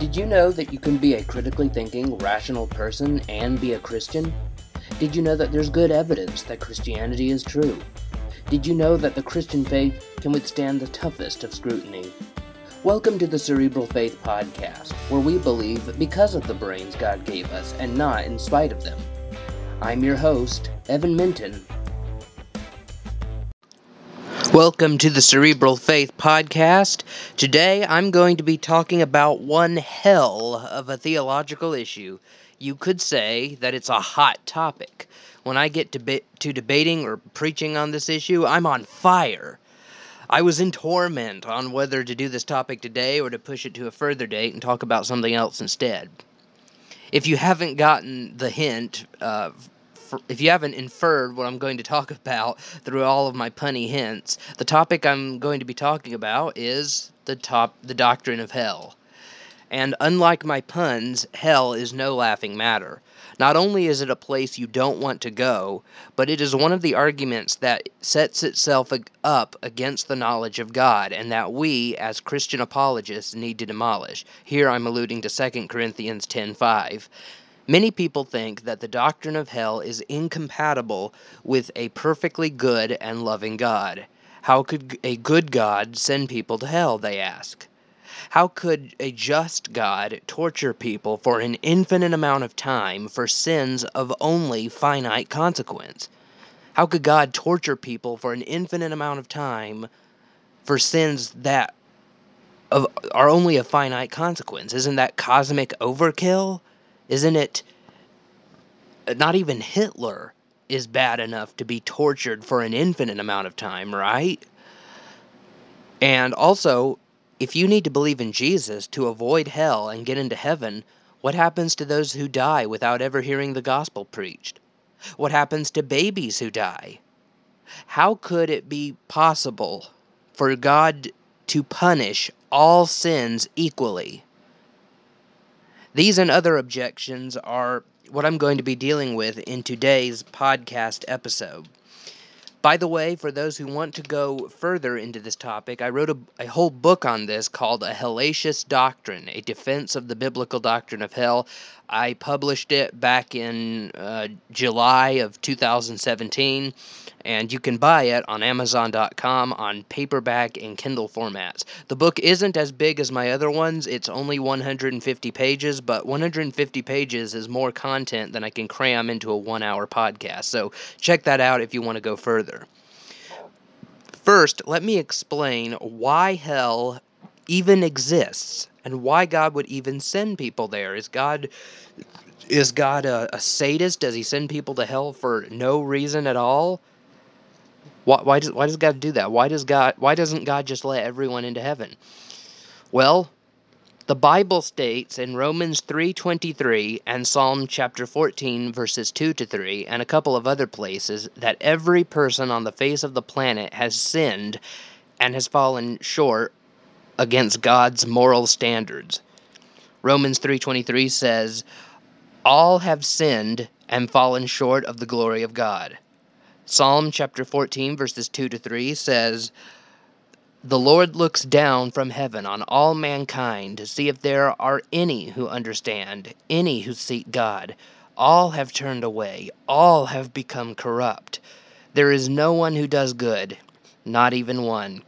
Did you know that you can be a critically thinking, rational person and be a Christian? Did you know that there's good evidence that Christianity is true? Did you know that the Christian faith can withstand the toughest of scrutiny? Welcome to the Cerebral Faith Podcast, where we believe because of the brains God gave us and not in spite of them. I'm your host, Evan Minton. Welcome to the Cerebral Faith Podcast. Today I'm going to be talking about one hell of a theological issue. You could say that it's a hot topic. When I get to, to debating or preaching on this issue, I'm on fire. I was in torment on whether to do this topic today or to push it to a further date and talk about something else instead. If you haven't gotten the hint, uh, if you haven't inferred what I'm going to talk about through all of my punny hints, the topic I'm going to be talking about is the top the doctrine of hell. And unlike my puns, hell is no laughing matter. Not only is it a place you don't want to go, but it is one of the arguments that sets itself up against the knowledge of God and that we as Christian apologists need to demolish. Here I'm alluding to 2 Corinthians 10:5. Many people think that the doctrine of hell is incompatible with a perfectly good and loving God. How could a good God send people to hell, they ask? How could a just God torture people for an infinite amount of time for sins of only finite consequence? How could God torture people for an infinite amount of time for sins that of, are only a finite consequence? Isn't that cosmic overkill? Isn't it uh, not even Hitler is bad enough to be tortured for an infinite amount of time, right? And also, if you need to believe in Jesus to avoid hell and get into heaven, what happens to those who die without ever hearing the gospel preached? What happens to babies who die? How could it be possible for God to punish all sins equally? These and other objections are what I'm going to be dealing with in today's podcast episode. By the way, for those who want to go further into this topic, I wrote a, a, whole book on this called A Hellacious Doctrine, a defense of the biblical doctrine of hell. I published it back in uh, July of 2017 and you can buy it on Amazon.com on paperback and Kindle formats. The book isn't as big as my other ones, it's only 150 pages, but 150 pages is more content than I can cram into a one hour podcast. So check that out if you want to go further. First, let me explain why hell even exists and why God would even send people there. Is God is God a, a sadist? Does he send people to hell for no reason at all? Why, why does why does God do that? Why does God why doesn't God just let everyone into heaven? Well, the Bible states in Romans 3:23 and Psalm chapter 14 verses 2 to 3 and a couple of other places that every person on the face of the planet has sinned and has fallen short against God's moral standards. Romans 3:23 says, "All have sinned and fallen short of the glory of God." Psalm chapter 14, verses 2 to 3 says, The Lord looks down from heaven on all mankind to see if there are any who understand, any who seek God. All have turned away, all have become corrupt. There is no one who does good, not even one.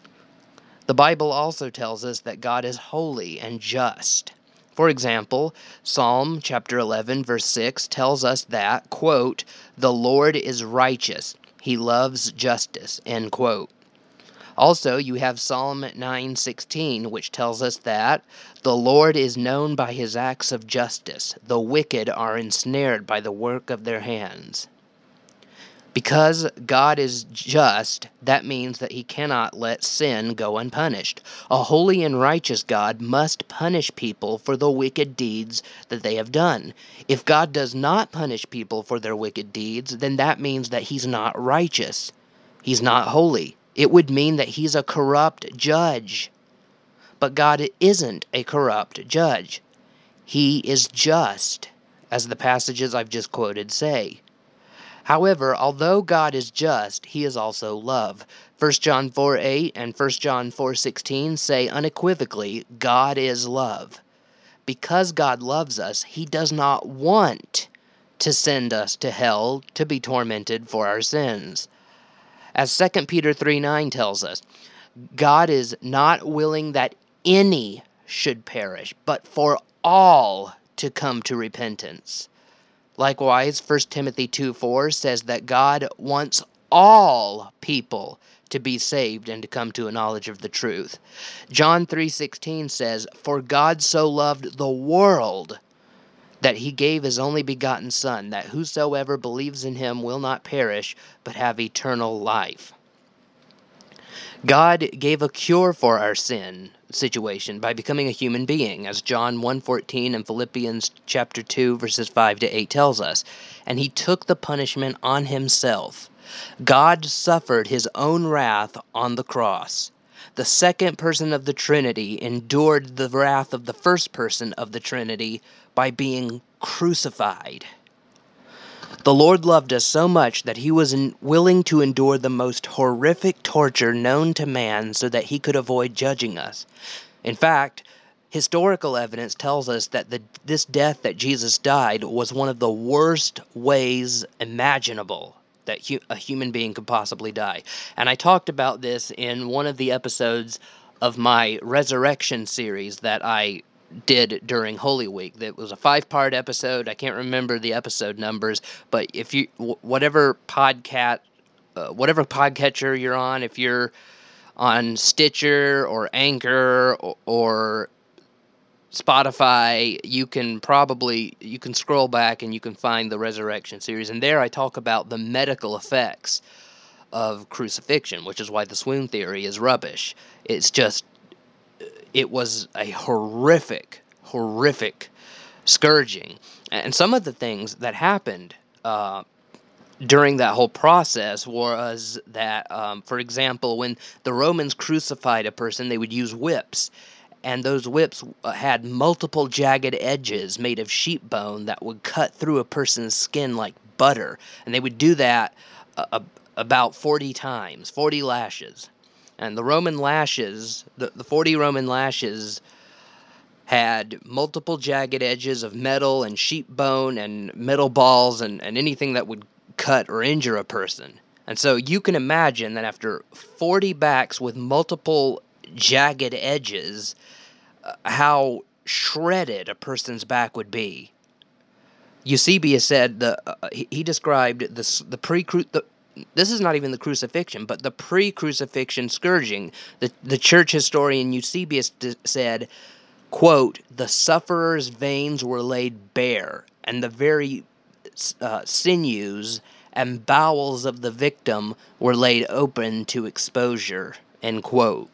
The Bible also tells us that God is holy and just. For example, Psalm chapter 11 verse 6 tells us that, quote, "The Lord is righteous, he loves justice. End quote. Also, you have Psalm 9:16, which tells us that the Lord is known by his acts of justice. The wicked are ensnared by the work of their hands. Because God is just, that means that he cannot let sin go unpunished. A holy and righteous God must punish people for the wicked deeds that they have done. If God does not punish people for their wicked deeds, then that means that he's not righteous. He's not holy. It would mean that he's a corrupt judge. But God isn't a corrupt judge. He is just, as the passages I've just quoted say. However, although God is just, he is also love. 1 John 4 8 and 1 John 4 16 say unequivocally, God is love. because God loves us, He does not want to send us to hell to be tormented for our sins. As 2 Peter 3 9 tells us, God is not willing that any should perish, but for all to come to repentance. Likewise, 1 Timothy 2 4 says that God wants all people to be saved and to come to a knowledge of the truth. John 3:16 says, "For God so loved the world that he gave his only begotten son, that whosoever believes in him will not perish, but have eternal life." God gave a cure for our sin situation by becoming a human being, as John 1:14 and Philippians chapter 2 verses 5 to 8 tells us, and he took the punishment on himself. God suffered his own wrath on the cross. The second person of the Trinity endured the wrath of the first person of the Trinity by being crucified. The Lord loved us so much that he was willing to endure the most horrific torture known to man so that he could avoid judging us. In fact, historical evidence tells us that the, this death that Jesus died was one of the worst ways imaginable that hu- a human being could possibly die. And I talked about this in one of the episodes of my resurrection series that I did during Holy Week. That was a five part episode. I can't remember the episode numbers, but if you whatever podcast uh, whatever podcatcher you're on, if you're on Stitcher or Anchor or, or Spotify, you can probably you can scroll back and you can find the Resurrection series, and there I talk about the medical effects of crucifixion, which is why the swoon theory is rubbish. It's just it was a horrific, horrific scourging. And some of the things that happened uh, during that whole process was that, um, for example, when the Romans crucified a person, they would use whips. And those whips uh, had multiple jagged edges made of sheep bone that would cut through a person's skin like butter. And they would do that uh, about 40 times, 40 lashes. And the Roman lashes, the, the 40 Roman lashes, had multiple jagged edges of metal and sheep bone and metal balls and, and anything that would cut or injure a person. And so you can imagine that after 40 backs with multiple jagged edges, uh, how shredded a person's back would be. Eusebius said the uh, he, he described the the pre the, this is not even the crucifixion, but the pre-crucifixion scourging. The the church historian Eusebius d- said, "quote The sufferer's veins were laid bare, and the very uh, sinews and bowels of the victim were laid open to exposure." End quote.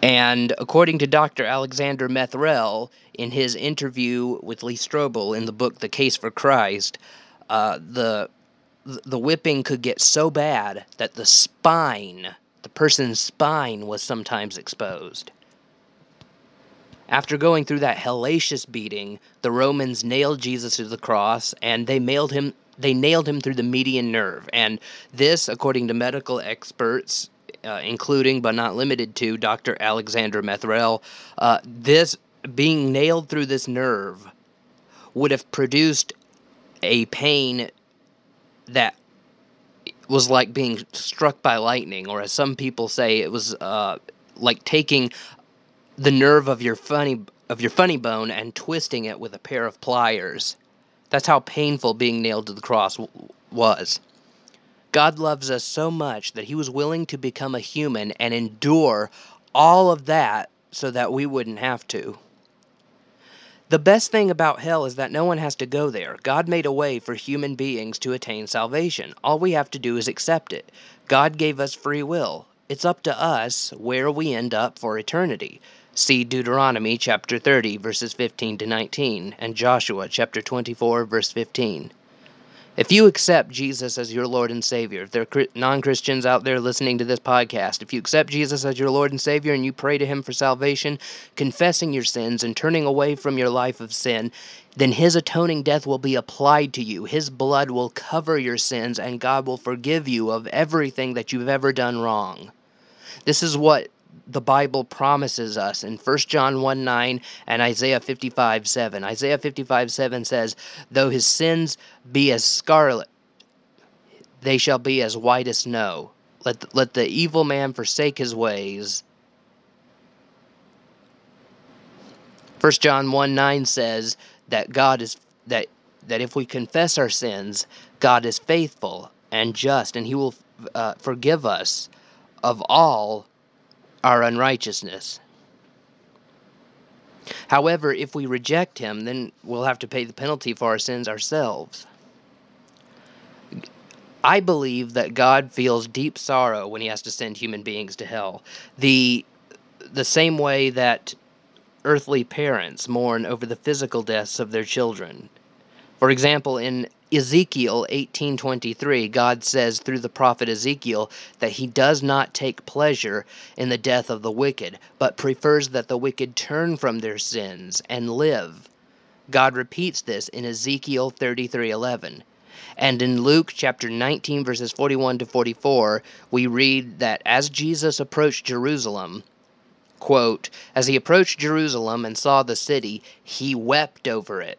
And according to Dr. Alexander Metherell, in his interview with Lee Strobel in the book The Case for Christ, uh, the the whipping could get so bad that the spine, the person's spine, was sometimes exposed. After going through that hellacious beating, the Romans nailed Jesus to the cross and they nailed him they nailed him through the median nerve. And this, according to medical experts, uh, including but not limited to Dr. Alexander Metherell, uh, this being nailed through this nerve would have produced a pain that was like being struck by lightning, or as some people say, it was uh, like taking the nerve of your funny of your funny bone and twisting it with a pair of pliers. That's how painful being nailed to the cross w- was. God loves us so much that He was willing to become a human and endure all of that so that we wouldn't have to. The best thing about hell is that no one has to go there. God made a way for human beings to attain salvation. All we have to do is accept it. God gave us free will. It's up to us where we end up for eternity. See Deuteronomy chapter 30 verses 15 to 19 and Joshua chapter 24 verse 15. If you accept Jesus as your Lord and Savior, if there are non Christians out there listening to this podcast, if you accept Jesus as your Lord and Savior and you pray to Him for salvation, confessing your sins and turning away from your life of sin, then His atoning death will be applied to you. His blood will cover your sins, and God will forgive you of everything that you've ever done wrong. This is what the Bible promises us in 1 John 1 9 and Isaiah 55 7. Isaiah 55 7 says, Though his sins be as scarlet, they shall be as white as snow. Let the, let the evil man forsake his ways. 1 John 1 9 says that God is that that if we confess our sins, God is faithful and just, and He will uh, forgive us of all our unrighteousness. However, if we reject Him, then we'll have to pay the penalty for our sins ourselves. I believe that God feels deep sorrow when He has to send human beings to hell. The the same way that earthly parents mourn over the physical deaths of their children. For example, in Ezekiel 18:23, God says through the prophet Ezekiel that he does not take pleasure in the death of the wicked, but prefers that the wicked turn from their sins and live. God repeats this in Ezekiel 33:11. And in Luke chapter 19 verses 41 to 44, we read that as Jesus approached Jerusalem, quote, as he approached Jerusalem and saw the city, he wept over it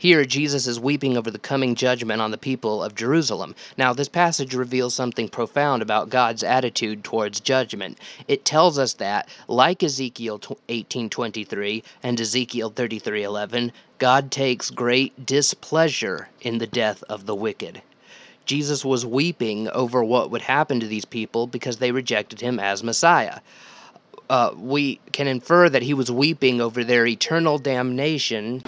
Here, Jesus is weeping over the coming judgment on the people of Jerusalem. Now, this passage reveals something profound about God's attitude towards judgment. It tells us that, like Ezekiel 18:23 and Ezekiel 33:11, God takes great displeasure in the death of the wicked. Jesus was weeping over what would happen to these people because they rejected him as Messiah. Uh, we can infer that he was weeping over their eternal damnation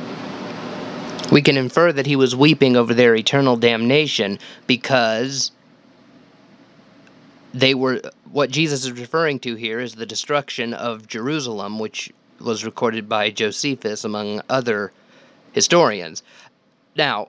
we can infer that he was weeping over their eternal damnation because they were what Jesus is referring to here is the destruction of Jerusalem, which was recorded by Josephus among other historians. Now,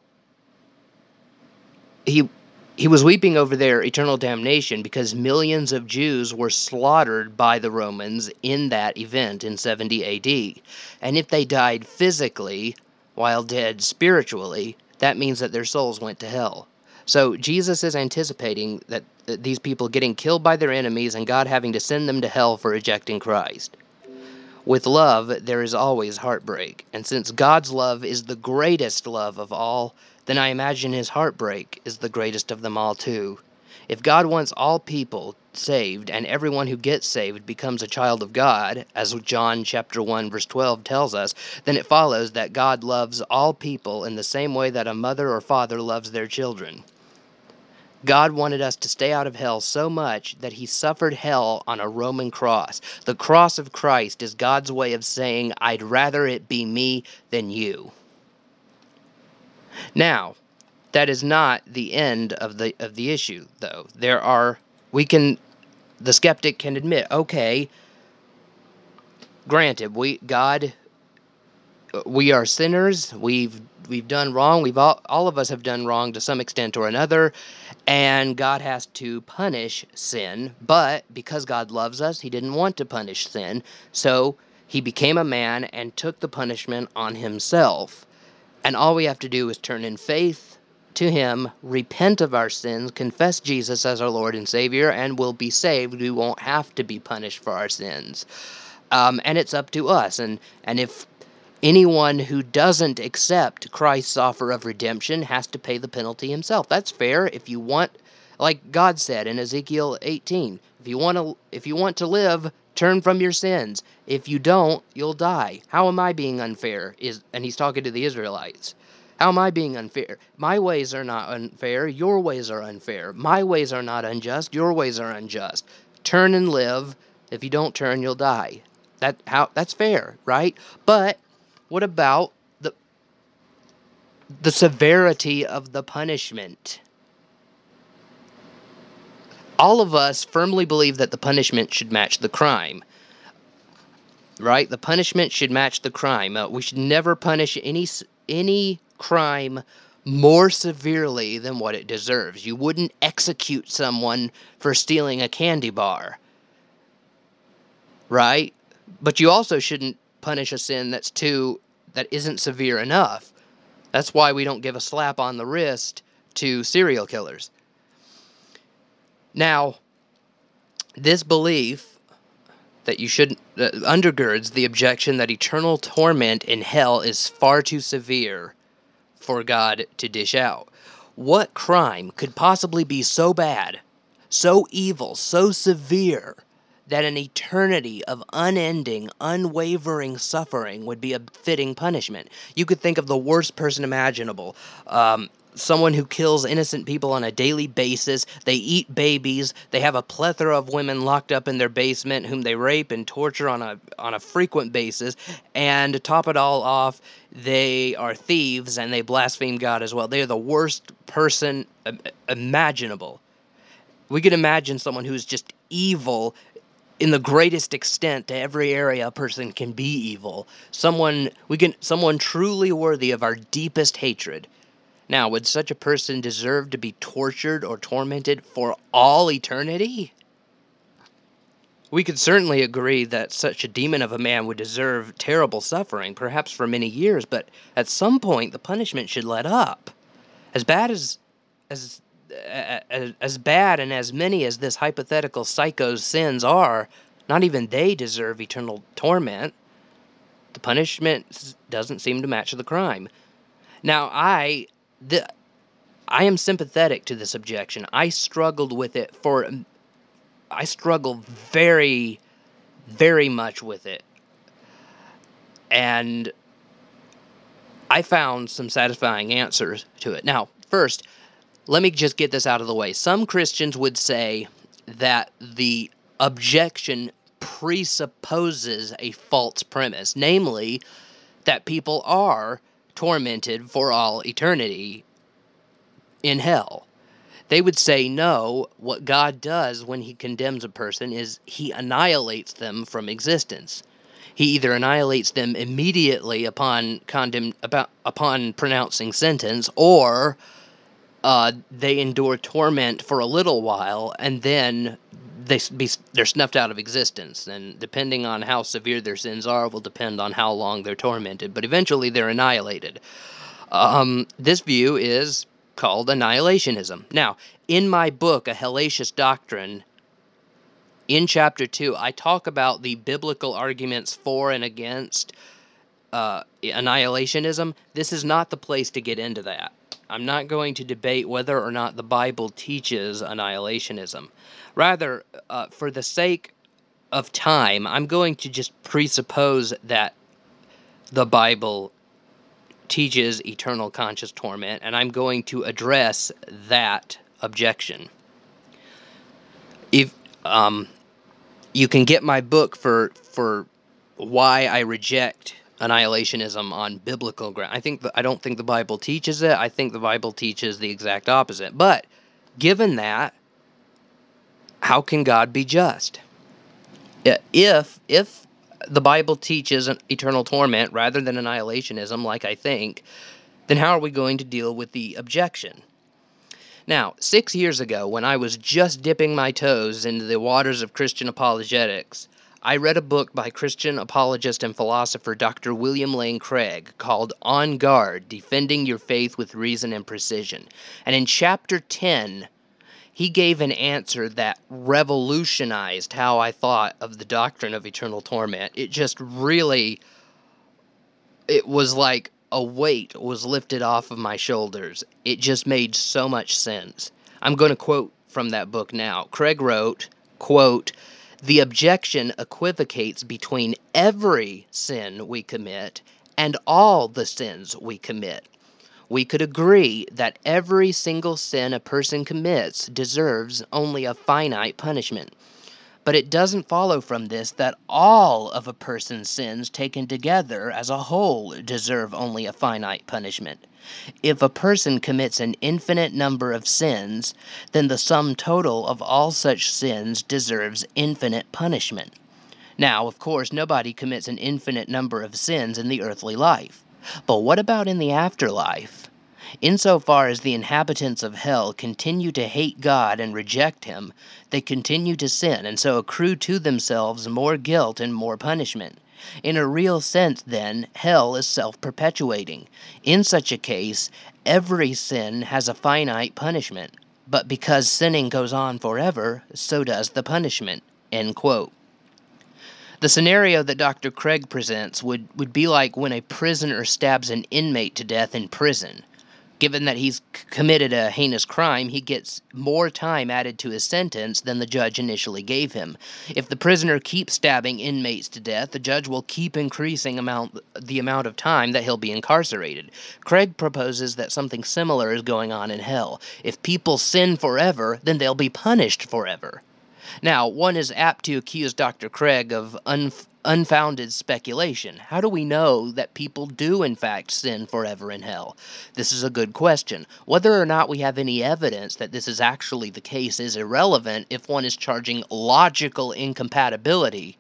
he he was weeping over their eternal damnation because millions of Jews were slaughtered by the Romans in that event in 70 AD. And if they died physically, while dead spiritually, that means that their souls went to hell. So Jesus is anticipating that these people getting killed by their enemies and God having to send them to hell for rejecting Christ. With love, there is always heartbreak. And since God's love is the greatest love of all, then I imagine his heartbreak is the greatest of them all, too. If God wants all people saved and everyone who gets saved becomes a child of God, as John chapter 1 verse 12 tells us, then it follows that God loves all people in the same way that a mother or father loves their children. God wanted us to stay out of hell so much that he suffered hell on a Roman cross. The cross of Christ is God's way of saying, I'd rather it be me than you. Now, that is not the end of the of the issue though. There are we can the skeptic can admit okay granted we god we are sinners. We've we've done wrong. We've all, all of us have done wrong to some extent or another. And god has to punish sin. But because god loves us he didn't want to punish sin. So he became a man and took the punishment on himself. And all we have to do is turn in faith to Him, repent of our sins, confess Jesus as our Lord and Savior, and we'll be saved. We won't have to be punished for our sins. Um, and it's up to us. And, and if anyone who doesn't accept Christ's offer of redemption has to pay the penalty himself, that's fair. If you want, like God said in Ezekiel 18, if you want to, if you want to live, turn from your sins. If you don't, you'll die. How am I being unfair? Is and he's talking to the Israelites. How am I being unfair? My ways are not unfair. Your ways are unfair. My ways are not unjust. Your ways are unjust. Turn and live. If you don't turn, you'll die. That how that's fair, right? But what about the the severity of the punishment? All of us firmly believe that the punishment should match the crime right? The punishment should match the crime. Uh, we should never punish any any crime more severely than what it deserves. You wouldn't execute someone for stealing a candy bar. Right? But you also shouldn't punish a sin that's too that isn't severe enough. That's why we don't give a slap on the wrist to serial killers. Now, this belief that you should uh, undergirds the objection that eternal torment in hell is far too severe for God to dish out. What crime could possibly be so bad, so evil, so severe that an eternity of unending, unwavering suffering would be a fitting punishment? You could think of the worst person imaginable. Um, someone who kills innocent people on a daily basis. They eat babies. They have a plethora of women locked up in their basement whom they rape and torture on a on a frequent basis. And to top it all off, they are thieves and they blaspheme God as well. They are the worst person imaginable. We can imagine someone who's just evil in the greatest extent to every area a person can be evil. Someone we can someone truly worthy of our deepest hatred. Now, would such a person deserve to be tortured or tormented for all eternity? We could certainly agree that such a demon of a man would deserve terrible suffering, perhaps for many years, but at some point the punishment should let up. As bad as as as, as bad and as many as this hypothetical psycho's sins are, not even they deserve eternal torment. The punishment doesn't seem to match the crime. Now, I the I am sympathetic to this objection. I struggled with it for I struggle very very much with it. And I found some satisfying answers to it. Now, first, let me just get this out of the way. Some Christians would say that the objection presupposes a false premise, namely that people are tormented for all eternity in hell. They would say, no, what God does when he condemns a person is he annihilates them from existence. He either annihilates them immediately upon condemn about upon pronouncing sentence, or uh, they endure torment for a little while, and then they be they're snuffed out of existence, and depending on how severe their sins are, will depend on how long they're tormented. But eventually, they're annihilated. Um, this view is called annihilationism. Now, in my book, A Hellacious Doctrine, in chapter two, I talk about the biblical arguments for and against uh, annihilationism. This is not the place to get into that. I'm not going to debate whether or not the Bible teaches annihilationism. Rather, uh, for the sake of time, I'm going to just presuppose that the Bible teaches eternal conscious torment, and I'm going to address that objection. If um, you can get my book for for why I reject annihilationism on biblical ground. I think the, I don't think the Bible teaches it. I think the Bible teaches the exact opposite. But given that, how can God be just? If if the Bible teaches an eternal torment rather than annihilationism, like I think, then how are we going to deal with the objection? Now, six years ago, when I was just dipping my toes into the waters of Christian apologetics, I read a book by Christian apologist and philosopher Dr. William Lane Craig called On Guard Defending Your Faith with Reason and Precision. And in chapter 10, he gave an answer that revolutionized how I thought of the doctrine of eternal torment. It just really, it was like a weight was lifted off of my shoulders. It just made so much sense. I'm going to quote from that book now. Craig wrote, quote, the objection equivocates between every sin we commit and all the sins we commit. We could agree that every single sin a person commits deserves only a finite punishment. But it doesn't follow from this that all of a person's sins taken together as a whole deserve only a finite punishment. If a person commits an infinite number of sins, then the sum total of all such sins deserves infinite punishment. Now, of course, nobody commits an infinite number of sins in the earthly life. But what about in the afterlife? Insofar as the inhabitants of hell continue to hate God and reject Him, they continue to sin and so accrue to themselves more guilt and more punishment. In a real sense, then, hell is self perpetuating. In such a case, every sin has a finite punishment. But because sinning goes on forever, so does the punishment. End quote. The scenario that Dr. Craig presents would, would be like when a prisoner stabs an inmate to death in prison given that he's committed a heinous crime, he gets more time added to his sentence than the judge initially gave him. If the prisoner keeps stabbing inmates to death, the judge will keep increasing amount the amount of time that he'll be incarcerated. Craig proposes that something similar is going on in hell. If people sin forever, then they'll be punished forever. Now, one is apt to accuse Dr. Craig of un- unfounded speculation. How do we know that people do, in fact, sin forever in hell? This is a good question. Whether or not we have any evidence that this is actually the case is irrelevant if one is charging logical incompatibility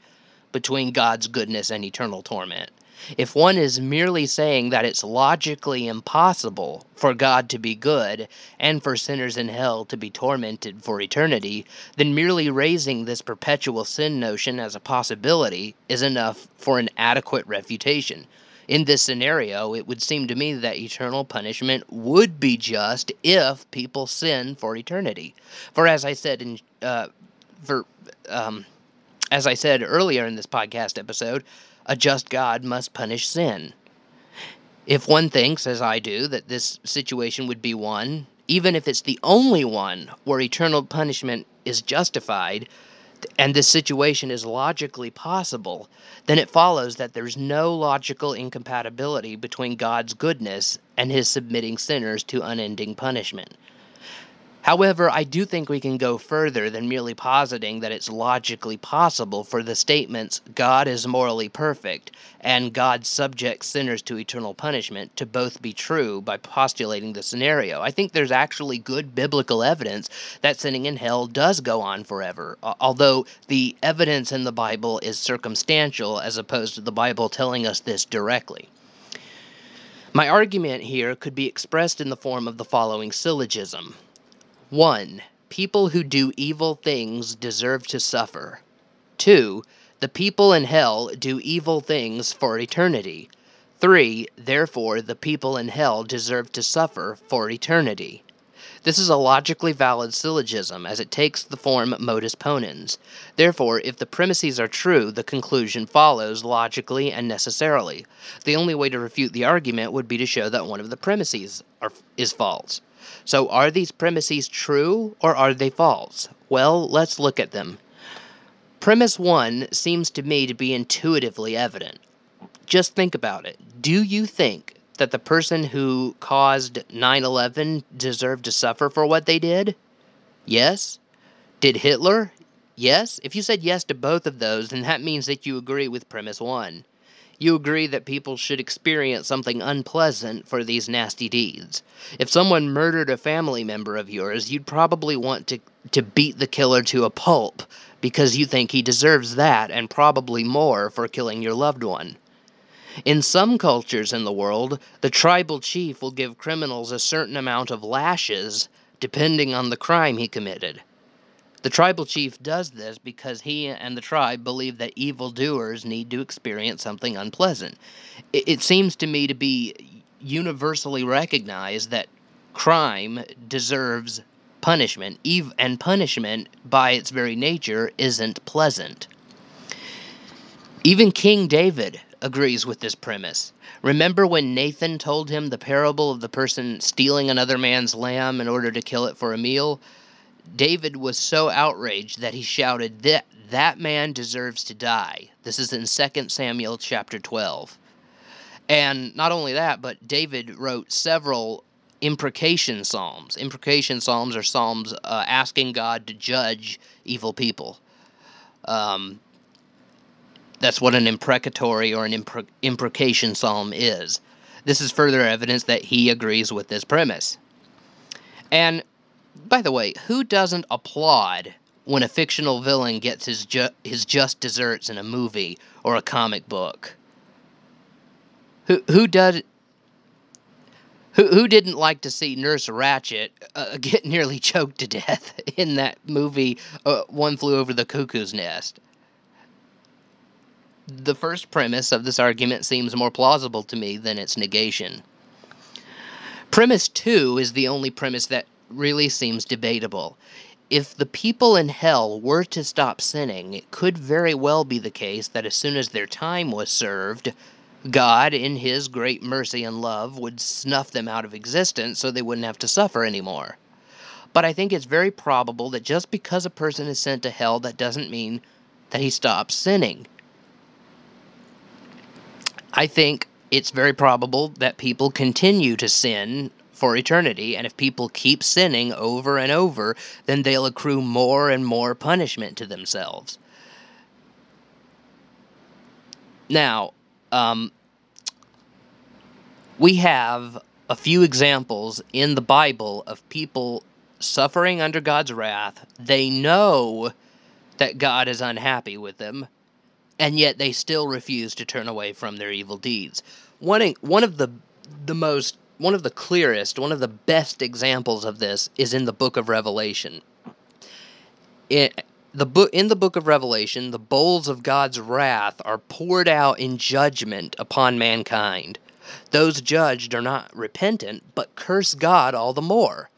between God's goodness and eternal torment. If one is merely saying that it's logically impossible for God to be good and for sinners in hell to be tormented for eternity, then merely raising this perpetual sin notion as a possibility is enough for an adequate refutation. In this scenario, it would seem to me that eternal punishment would be just if people sin for eternity. For as I said in uh, for um, as I said earlier in this podcast episode, a just God must punish sin. If one thinks, as I do, that this situation would be one, even if it's the only one where eternal punishment is justified, and this situation is logically possible, then it follows that there's no logical incompatibility between God's goodness and his submitting sinners to unending punishment. However, I do think we can go further than merely positing that it's logically possible for the statements God is morally perfect and God subjects sinners to eternal punishment to both be true by postulating the scenario. I think there's actually good biblical evidence that sinning in hell does go on forever, although the evidence in the Bible is circumstantial as opposed to the Bible telling us this directly. My argument here could be expressed in the form of the following syllogism 1. People who do evil things deserve to suffer. 2. The people in hell do evil things for eternity. 3. Therefore, the people in hell deserve to suffer for eternity. This is a logically valid syllogism, as it takes the form modus ponens. Therefore, if the premises are true, the conclusion follows logically and necessarily. The only way to refute the argument would be to show that one of the premises are, is false. So, are these premises true or are they false? Well, let's look at them. Premise 1 seems to me to be intuitively evident. Just think about it. Do you think that the person who caused 9 11 deserved to suffer for what they did? Yes. Did Hitler? Yes. If you said yes to both of those, then that means that you agree with premise 1 you agree that people should experience something unpleasant for these nasty deeds. If someone murdered a family member of yours, you'd probably want to, to beat the killer to a pulp because you think he deserves that and probably more for killing your loved one. In some cultures in the world, the tribal chief will give criminals a certain amount of lashes depending on the crime he committed. The tribal chief does this because he and the tribe believe that evildoers need to experience something unpleasant. It, it seems to me to be universally recognized that crime deserves punishment, and punishment, by its very nature, isn't pleasant. Even King David agrees with this premise. Remember when Nathan told him the parable of the person stealing another man's lamb in order to kill it for a meal? David was so outraged that he shouted, that, that man deserves to die. This is in 2 Samuel chapter 12. And not only that, but David wrote several imprecation psalms. Imprecation psalms are psalms uh, asking God to judge evil people. Um, that's what an imprecatory or an impre- imprecation psalm is. This is further evidence that he agrees with this premise. And by the way, who doesn't applaud when a fictional villain gets his ju- his just desserts in a movie or a comic book? Who who does Who, who didn't like to see Nurse Ratched uh, get nearly choked to death in that movie, uh, One Flew Over the Cuckoo's Nest? The first premise of this argument seems more plausible to me than its negation. Premise two is the only premise that really seems debatable. If the people in hell were to stop sinning, it could very well be the case that as soon as their time was served, God, in His great mercy and love, would snuff them out of existence so they wouldn't have to suffer anymore. But I think it's very probable that just because a person is sent to hell, that doesn't mean that he stops sinning. I think it's very probable that people continue to sin for eternity, and if people keep sinning over and over, then they'll accrue more and more punishment to themselves. Now, um, we have a few examples in the Bible of people suffering under God's wrath. They know that God is unhappy with them, and yet they still refuse to turn away from their evil deeds. One, one of the the most one of the clearest, one of the best examples of this is in the book of Revelation. It, the book in the book of Revelation, the bowls of God's wrath are poured out in judgment upon mankind. Those judged are not repentant, but curse God all the more.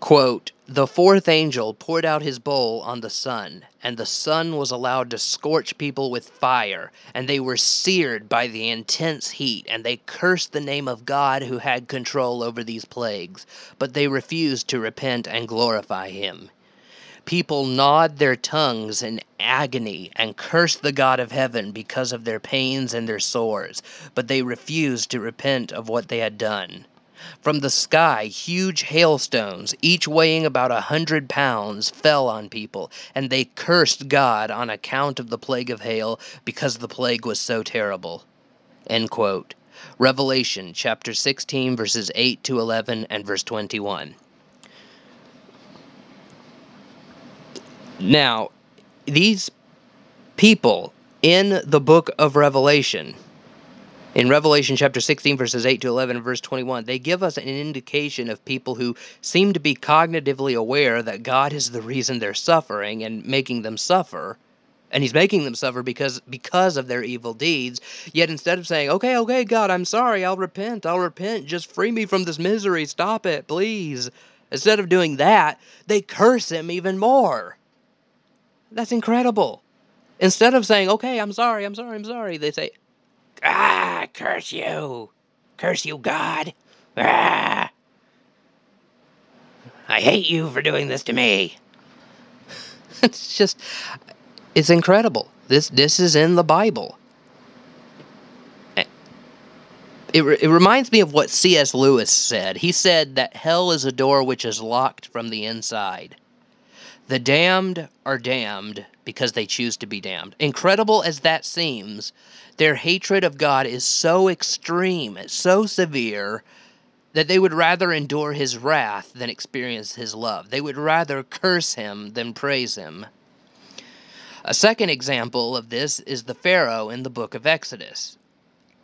Quote, the fourth angel poured out his bowl on the sun, and the sun was allowed to scorch people with fire, and they were seared by the intense heat, and they cursed the name of God who had control over these plagues, but they refused to repent and glorify him. People gnawed their tongues in agony and cursed the God of heaven because of their pains and their sores, but they refused to repent of what they had done. From the sky, huge hailstones, each weighing about a hundred pounds, fell on people, and they cursed God on account of the plague of hail because the plague was so terrible. Revelation chapter 16, verses 8 to 11 and verse 21. Now, these people in the book of Revelation, in Revelation chapter 16, verses 8 to 11 and verse 21, they give us an indication of people who seem to be cognitively aware that God is the reason they're suffering and making them suffer. And he's making them suffer because because of their evil deeds. Yet instead of saying, "Okay, okay, God, I'm sorry. I'll repent. I'll repent. Just free me from this misery. Stop it, please." Instead of doing that, they curse him even more. That's incredible. Instead of saying, okay, I'm sorry, I'm sorry, I'm sorry, they say, ah, curse you. Curse you, God. Ah. I hate you for doing this to me. it's just, it's incredible. This, this is in the Bible. Eh, it, it reminds me of what C.S. Lewis said. He said that hell is a door which is locked from the inside. The damned are damned because they choose to be damned. Incredible as that seems, their hatred of God is so extreme, so severe, that they would rather endure his wrath than experience his love. They would rather curse him than praise him. A second example of this is the Pharaoh in the book of Exodus.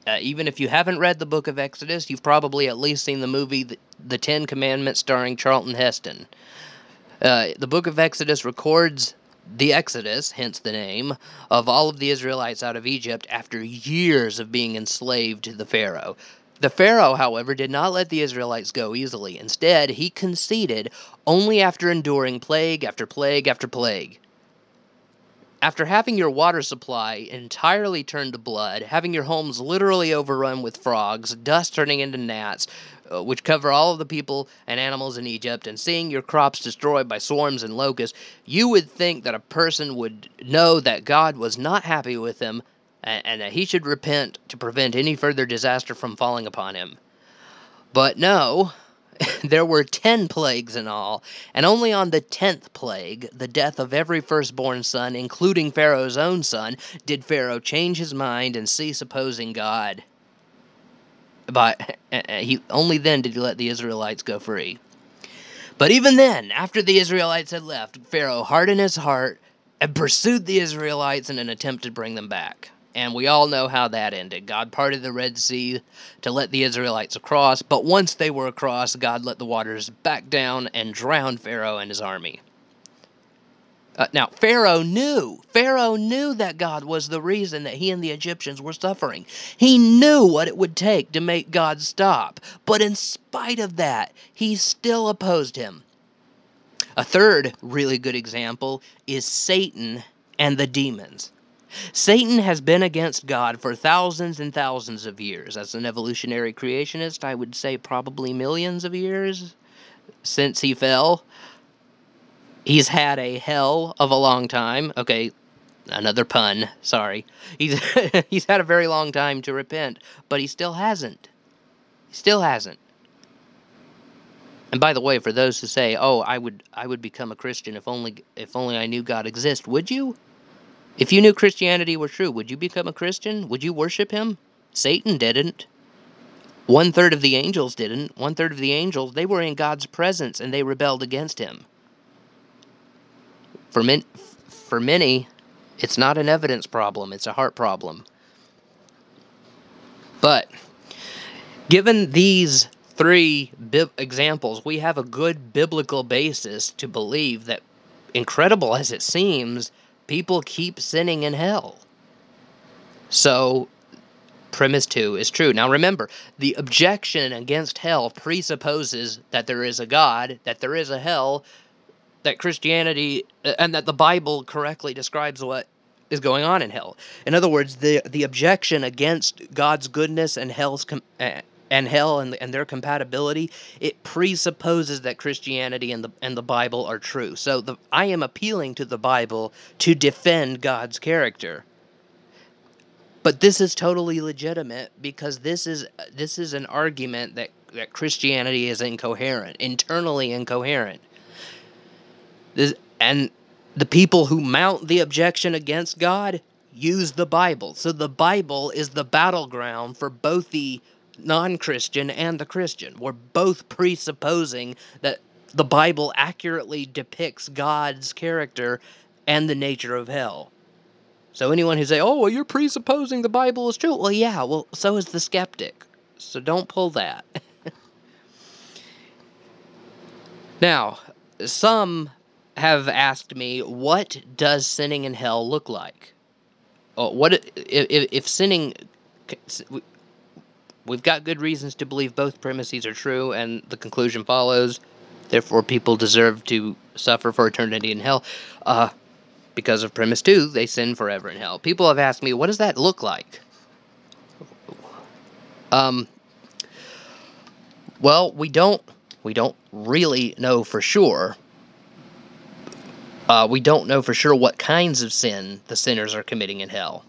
Uh, even if you haven't read the book of Exodus, you've probably at least seen the movie The, the Ten Commandments starring Charlton Heston. Uh, the book of Exodus records the Exodus, hence the name, of all of the Israelites out of Egypt after years of being enslaved to the Pharaoh. The Pharaoh, however, did not let the Israelites go easily. Instead, he conceded only after enduring plague after plague after plague. After having your water supply entirely turned to blood, having your homes literally overrun with frogs, dust turning into gnats, uh, which cover all of the people and animals in Egypt, and seeing your crops destroyed by swarms and locusts, you would think that a person would know that God was not happy with him and, and that he should repent to prevent any further disaster from falling upon him. But no, there were ten plagues in all, and only on the tenth plague, the death of every firstborn son, including Pharaoh's own son, did Pharaoh change his mind and cease opposing God. But eh, eh, he only then did he let the Israelites go free. But even then, after the Israelites had left, Pharaoh hardened his heart and pursued the Israelites in an attempt to bring them back. And we all know how that ended. God parted the Red Sea to let the Israelites across, but once they were across, God let the waters back down and drowned Pharaoh and his army. Uh, now, Pharaoh knew. Pharaoh knew that God was the reason that he and the Egyptians were suffering. He knew what it would take to make God stop. But in spite of that, he still opposed him. A third really good example is Satan and the demons. Satan has been against God for thousands and thousands of years. As an evolutionary creationist, I would say probably millions of years since he fell. He's had a hell of a long time. Okay, another pun, sorry. He's he's had a very long time to repent, but he still hasn't. He still hasn't. And by the way, for those who say, "Oh, I would I would become a Christian if only if only I knew God exists," would you? If you knew Christianity were true, would you become a Christian? Would you worship him? Satan didn't. One third of the angels didn't. One third of the angels, they were in God's presence and they rebelled against him. For, min- for many, it's not an evidence problem, it's a heart problem. But given these three bi- examples, we have a good biblical basis to believe that, incredible as it seems, people keep sinning in hell. So, premise two is true. Now remember, the objection against hell presupposes that there is a God, that there is a hell, that Christianity uh, and that the Bible correctly describes what is going on in hell. In other words, the the objection against God's goodness and hell's com- and hell and, and their compatibility, it presupposes that Christianity and the and the Bible are true. So the I am appealing to the Bible to defend God's character. But this is totally legitimate because this is this is an argument that, that Christianity is incoherent, internally incoherent. This, and the people who mount the objection against God use the Bible. So the Bible is the battleground for both the non Christian and the Christian. We're both presupposing that the Bible accurately depicts God's character and the nature of hell. So anyone who say, "Oh, well, you're presupposing the Bible is true," well, yeah, well, so is the skeptic. So don't pull that. now, some have asked me, "What does sinning in hell look like?" Oh, what if, if sinning we've got good reasons to believe both premises are true, and the conclusion follows. Therefore, people deserve to suffer for eternity in hell. Uh, because of premise two, they sin forever in hell. People have asked me, what does that look like? Um, well, we don't we don't really know for sure. Uh, we don't know for sure what kinds of sin the sinners are committing in hell.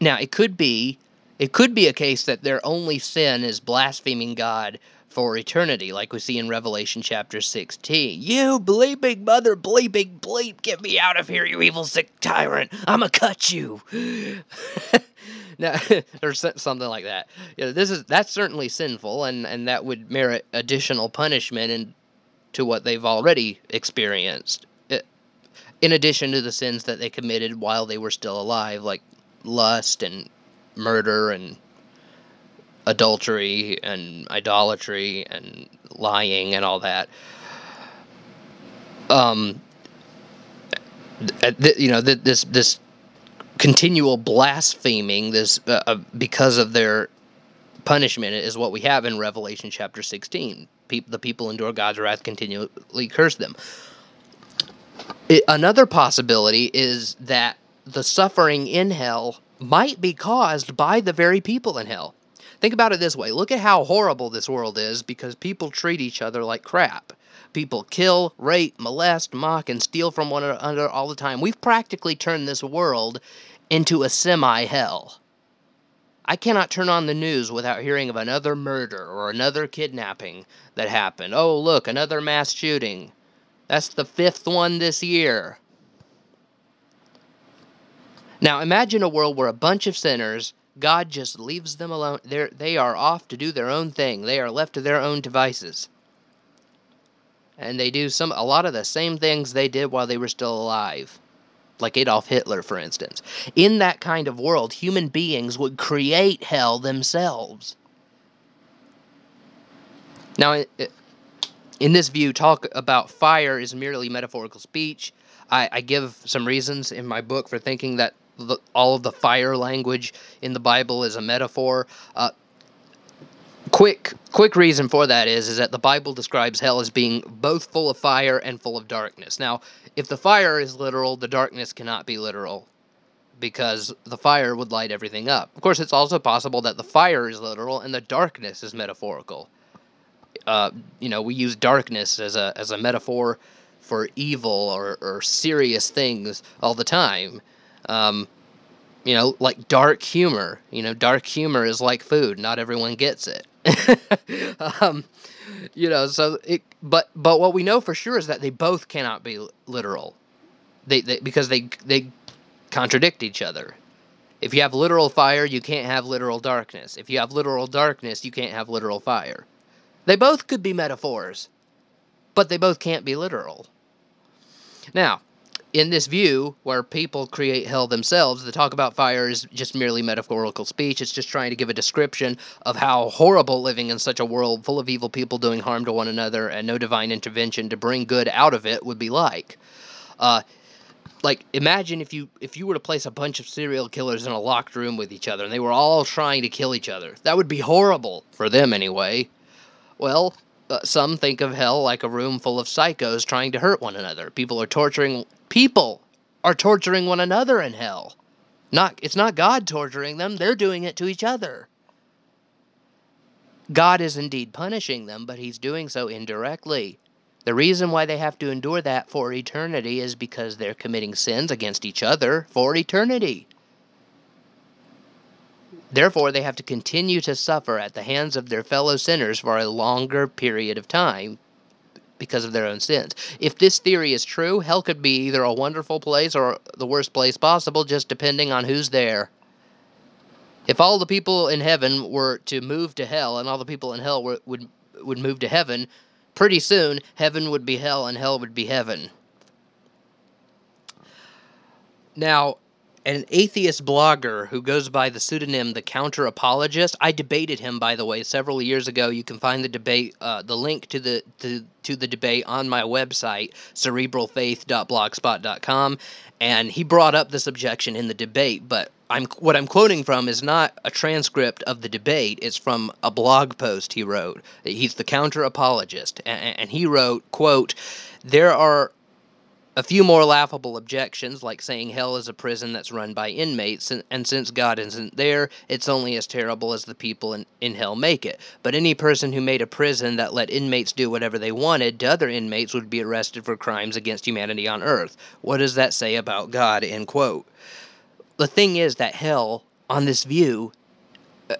Now, it could be it could be a case that their only sin is blaspheming God for eternity, like we see in Revelation chapter 16. You bleeping mother bleeping bleep, get me out of here, you evil sick tyrant. I'ma cut you. now, or something like that. You know, this is that's certainly sinful, and and that would merit additional punishment and to what they've already experienced. In addition to the sins that they committed while they were still alive, like lust and murder and adultery and idolatry and lying and all that. Um, you know, th- this this continual blaspheming, this uh, uh, because of their punishment, is what we have in Revelation chapter sixteen. Pe- the people endure God's wrath, continually curse them. It, another possibility is that the suffering in hell might be caused by the very people in hell. Think about it this way look at how horrible this world is because people treat each other like crap. People kill, rape, molest, mock, and steal from one another all the time. We've practically turned this world into a semi hell. I cannot turn on the news without hearing of another murder or another kidnapping that happened. Oh, look, another mass shooting. That's the fifth one this year. Now imagine a world where a bunch of sinners, God just leaves them alone. They're, they are off to do their own thing. They are left to their own devices. And they do some a lot of the same things they did while they were still alive. like Adolf Hitler, for instance. In that kind of world, human beings would create hell themselves. Now, in this view, talk about fire is merely metaphorical speech. I, I give some reasons in my book for thinking that the, all of the fire language in the Bible is a metaphor. Uh, quick quick reason for that is is that the Bible describes hell as being both full of fire and full of darkness. Now, if the fire is literal, the darkness cannot be literal because the fire would light everything up. Of course, it's also possible that the fire is literal and the darkness is metaphorical. Uh, you know, we use darkness as a as a metaphor for evil or, or serious things all the time. Um, you know, like dark humor. You know, dark humor is like food. Not everyone gets it. um, you know, so it. But but what we know for sure is that they both cannot be literal. They, they because they they contradict each other. If you have literal fire, you can't have literal darkness. If you have literal darkness, you can't have literal fire. They both could be metaphors, but they both can't be literal. Now, in this view, where people create hell themselves, the talk about fire is just merely metaphorical speech. It's just trying to give a description of how horrible living in such a world full of evil people doing harm to one another and no divine intervention to bring good out of it would be like. Uh, like imagine if you if you were to place a bunch of serial killers in a locked room with each other and they were all trying to kill each other. That would be horrible for them anyway. Well, uh, some think of hell like a room full of psychos trying to hurt one another. People are torturing people are torturing one another in hell. Not it's not God torturing them, they're doing it to each other. God is indeed punishing them, but he's doing so indirectly. The reason why they have to endure that for eternity is because they're committing sins against each other for eternity. Therefore, they have to continue to suffer at the hands of their fellow sinners for a longer period of time because of their own sins. If this theory is true, hell could be either a wonderful place or the worst place possible, just depending on who's there. If all the people in heaven were to move to hell and all the people in hell were, would would move to heaven, pretty soon heaven would be hell and hell would be heaven. Now, an atheist blogger who goes by the pseudonym the counter apologist i debated him by the way several years ago. You can find the debate uh, the link to the to, to the debate on my website cerebralfaith.blogspot.com and he brought up this objection in the debate but i'm what i'm quoting from is not a transcript of the debate. It's from a blog post he wrote. He's the counter apologist and, and he wrote quote there are a few more laughable objections, like saying hell is a prison that's run by inmates, and, and, since God isn't there, it's only as terrible as the people in, in hell make it. But any person who made a prison that let inmates do whatever they wanted to other inmates would be arrested for crimes against humanity on earth. What does that say about God? End quote. The thing is that hell, on this view, uh,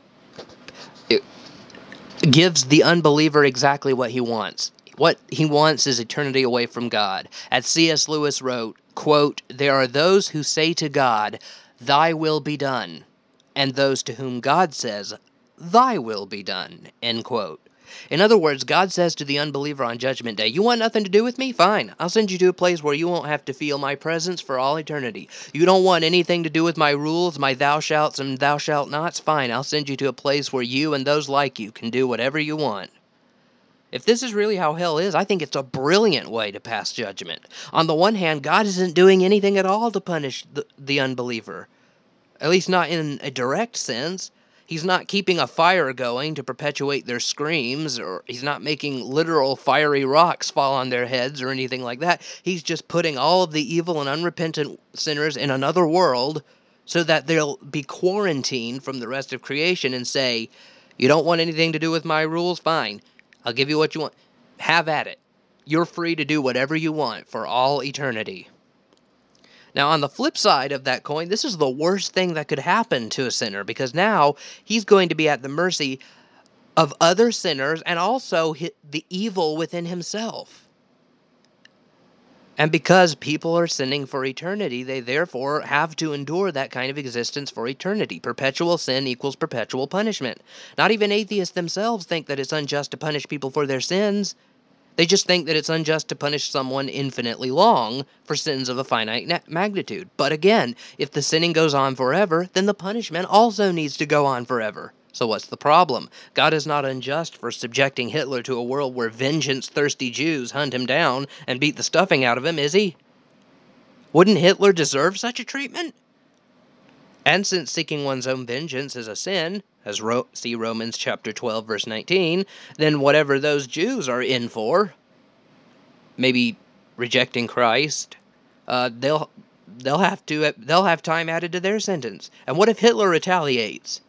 gives the unbeliever exactly what he wants what he wants is eternity away from God. As C.S. Lewis wrote, quote, There are those who say to God, Thy will be done, and those to whom God says, Thy will be done, end quote. In other words, God says to the unbeliever on Judgment Day, You want nothing to do with me? Fine. I'll send you to a place where you won't have to feel my presence for all eternity. You don't want anything to do with my rules, my thou shalt and thou shalt nots? Fine. I'll send you to a place where you and those like you can do whatever you want. If this is really how hell is, I think it's a brilliant way to pass judgment. On the one hand, God isn't doing anything at all to punish the, the unbeliever, at least not in a direct sense. He's not keeping a fire going to perpetuate their screams, or he's not making literal fiery rocks fall on their heads or anything like that. He's just putting all of the evil and unrepentant sinners in another world so that they'll be quarantined from the rest of creation and say, You don't want anything to do with my rules? Fine I'll give you what you want. Have at it. You're free to do whatever you want for all eternity. Now, on the flip side of that coin, this is the worst thing that could happen to a sinner because now he's going to be at the mercy of other sinners and also the evil within himself. And because people are sinning for eternity, they therefore have to endure that kind of existence for eternity. Perpetual sin equals perpetual punishment. Not even atheists themselves think that it's unjust to punish people for their sins. They just think that it's unjust to punish someone infinitely long for sins of a finite magnitude. But again, if the sinning goes on forever, then the punishment also needs to go on forever. So what's the problem? God is not unjust for subjecting Hitler to a world where vengeance thirsty Jews hunt him down and beat the stuffing out of him, is he? Wouldn't Hitler deserve such a treatment? And since seeking one's own vengeance is a sin, as Ro- see Romans chapter 12 verse 19, then whatever those Jews are in for, maybe rejecting Christ, uh, they'll they'll have to they'll have time added to their sentence. And what if Hitler retaliates?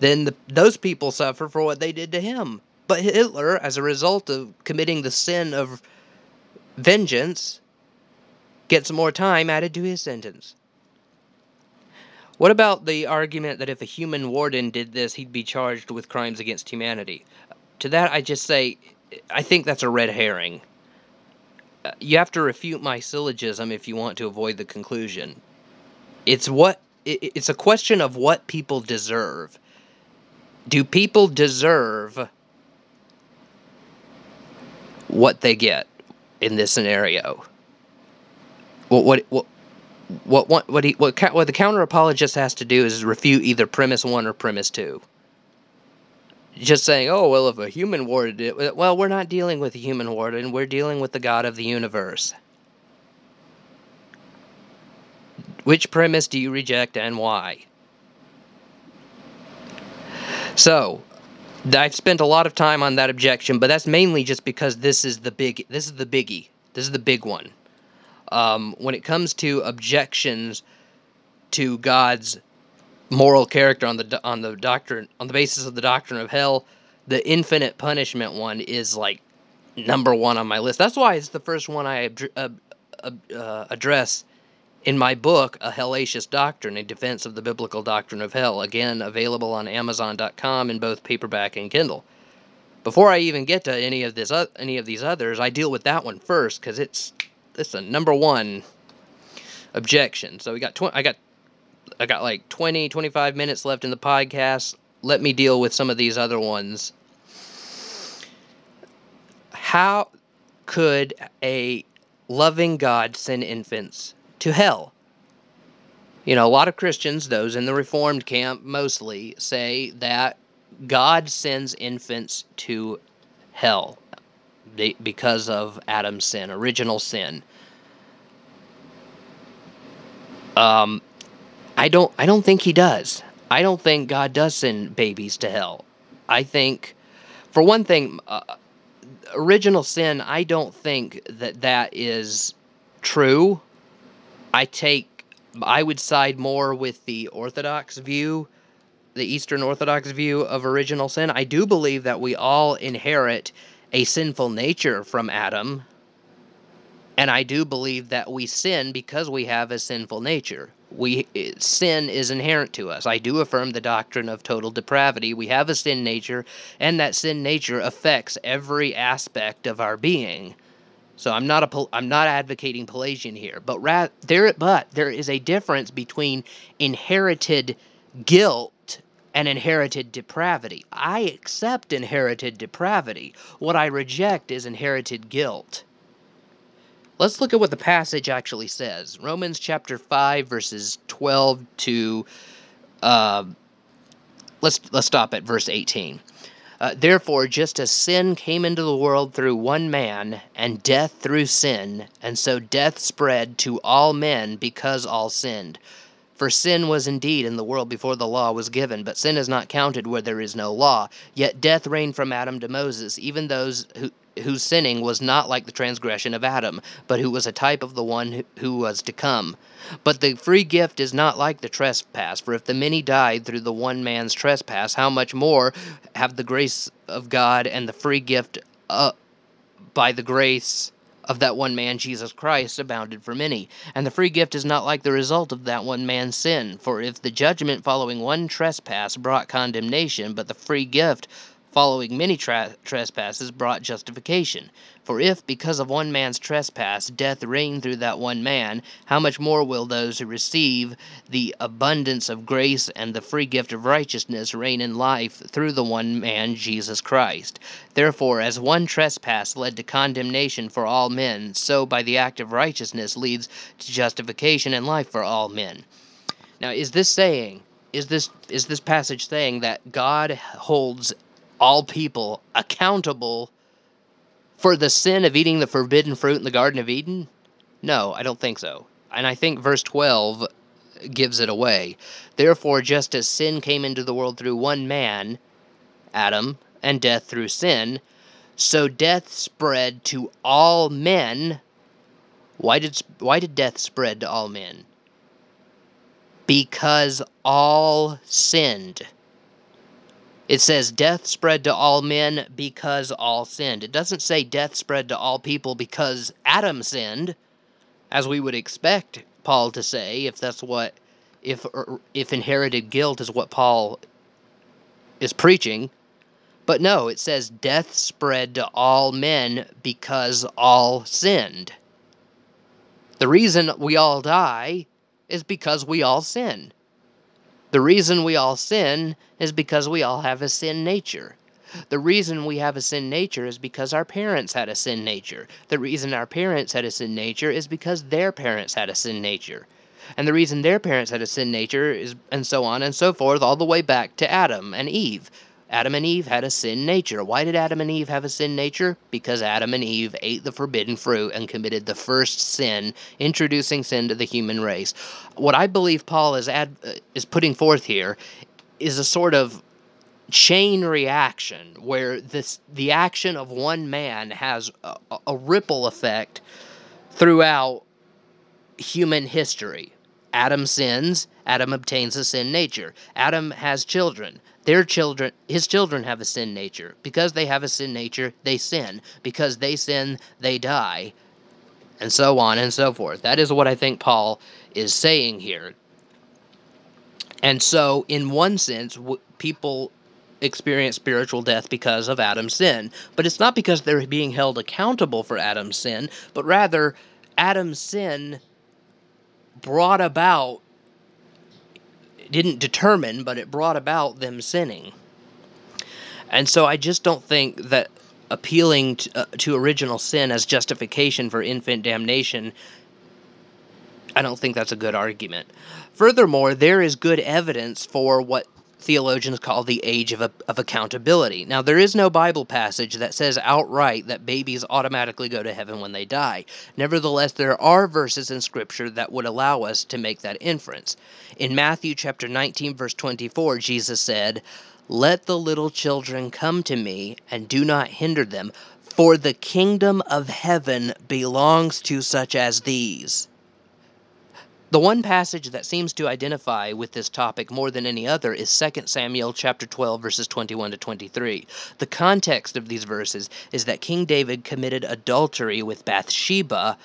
Then the, those people suffer for what they did to him. But Hitler, as a result of committing the sin of vengeance, gets more time added to his sentence. What about the argument that if a human warden did this, he'd be charged with crimes against humanity? To that, I just say, I think that's a red herring. Uh, you have to refute my syllogism if you want to avoid the conclusion. It's what it's a question of what people deserve. Do people deserve what they get in this scenario? What what what what what what, he, what, what the counter apologist has to do is refute either premise one or premise two. Just saying, oh well, if a human warded it, well, we're not dealing with a human warden. We're dealing with the God of the universe. Which premise do you reject and why? So, I've spent a lot of time on that objection, but that's mainly just because this is the big this is the biggie. This is the big one. Um, when it comes to objections to God's moral character on the on the doctrine on the basis of the doctrine of hell, the infinite punishment one is like number one on my list. That's why it's the first one I uh, uh, address in my book, A Hellacious Doctrine, a defense of the biblical doctrine of hell. Again, available on Amazon.com in both paperback and Kindle. Before I even get to any of this, uh, any of these others, I deal with that one first because it's it's a number one objection. So we got tw- I got I got like 20, 25 minutes left in the podcast. Let me deal with some of these other ones. How could a loving God send infants to hell? You know, a lot of Christians, those in the Reformed camp mostly, say that God sends infants to hell because of Adam's sin, original sin. Um, I don't. I don't think he does. I don't think God does send babies to hell. I think, for one thing, uh, original sin. I don't think that that is true. I take. I would side more with the Orthodox view, the Eastern Orthodox view of original sin. I do believe that we all inherit a sinful nature from Adam. And I do believe that we sin because we have a sinful nature. We sin is inherent to us. I do affirm the doctrine of total depravity. We have a sin nature, and that sin nature affects every aspect of our being. So I'm not a I'm not advocating Pelagian here, but ra- there but there is a difference between inherited guilt and inherited depravity. I accept inherited depravity. What I reject is inherited guilt. Let's look at what the passage actually says. Romans chapter 5 verses 12 to uh, let's let's stop at verse 18. Uh, Therefore, just as sin came into the world through one man, and death through sin, and so death spread to all men because all sinned. For sin was indeed in the world before the law was given, but sin is not counted where there is no law. Yet death reigned from Adam to Moses, even those who, whose sinning was not like the transgression of Adam, but who was a type of the one who, who was to come. But the free gift is not like the trespass, for if the many died through the one man's trespass, how much more have the grace of God and the free gift uh, by the grace of that one man, Jesus Christ, abounded for many. And the free gift is not like the result of that one man's sin. For if the judgment following one trespass brought condemnation, but the free gift following many tra- trespasses brought justification. For if, because of one man's trespass, death reigned through that one man, how much more will those who receive the abundance of grace and the free gift of righteousness reign in life through the one man, Jesus Christ? Therefore, as one trespass led to condemnation for all men, so by the act of righteousness leads to justification and life for all men. Now, is this saying, is this is this passage saying that God holds all people accountable for the sin of eating the forbidden fruit in the Garden of Eden? No, I don't think so. And I think verse 12 gives it away. Therefore, just as sin came into the world through one man, Adam, and death through sin, so death spread to all men. Why did, why did death spread to all men? Because all sinned. It says death spread to all men because all sinned. It doesn't say death spread to all people because Adam sinned, as we would expect Paul to say if that's what if er, if inherited guilt is what Paul is preaching. But no, it says death spread to all men because all sinned. The reason we all die is because we all sin. The reason we all sin is because we all have a sin nature. The reason we have a sin nature is because our parents had a sin nature. The reason our parents had a sin nature is because their parents had a sin nature. And the reason their parents had a sin nature is, and so on and so forth, all the way back to Adam and Eve. Adam and Eve had a sin nature. Why did Adam and Eve have a sin nature? Because Adam and Eve ate the forbidden fruit and committed the first sin, introducing sin to the human race. What I believe Paul is ad, uh, is putting forth here is a sort of chain reaction where this the action of one man has a, a ripple effect throughout human history. Adam sins, Adam obtains a sin nature. Adam has children. Their children, his children have a sin nature. Because they have a sin nature, they sin. Because they sin, they die. And so on and so forth. That is what I think Paul is saying here. And so, in one sense, people experience spiritual death because of Adam's sin. But it's not because they're being held accountable for Adam's sin, but rather, Adam's sin brought about didn't determine, but it brought about them sinning. And so I just don't think that appealing to, uh, to original sin as justification for infant damnation I don't think that's a good argument. Furthermore, there is good evidence for what theologians call the age of, of accountability. Now, there is no Bible passage that says outright that babies automatically go to heaven when they die. Nevertheless, there are verses in Scripture that would allow us to make that inference. In Matthew chapter 19, verse 24, Jesus said, Let the little children come to me, and do not hinder them, for the kingdom of heaven belongs to such as these. The one passage that seems to identify with this topic more than any other is 2 Samuel chapter 12 verses 21 to 23. The context of these verses is that King David committed adultery with Bathsheba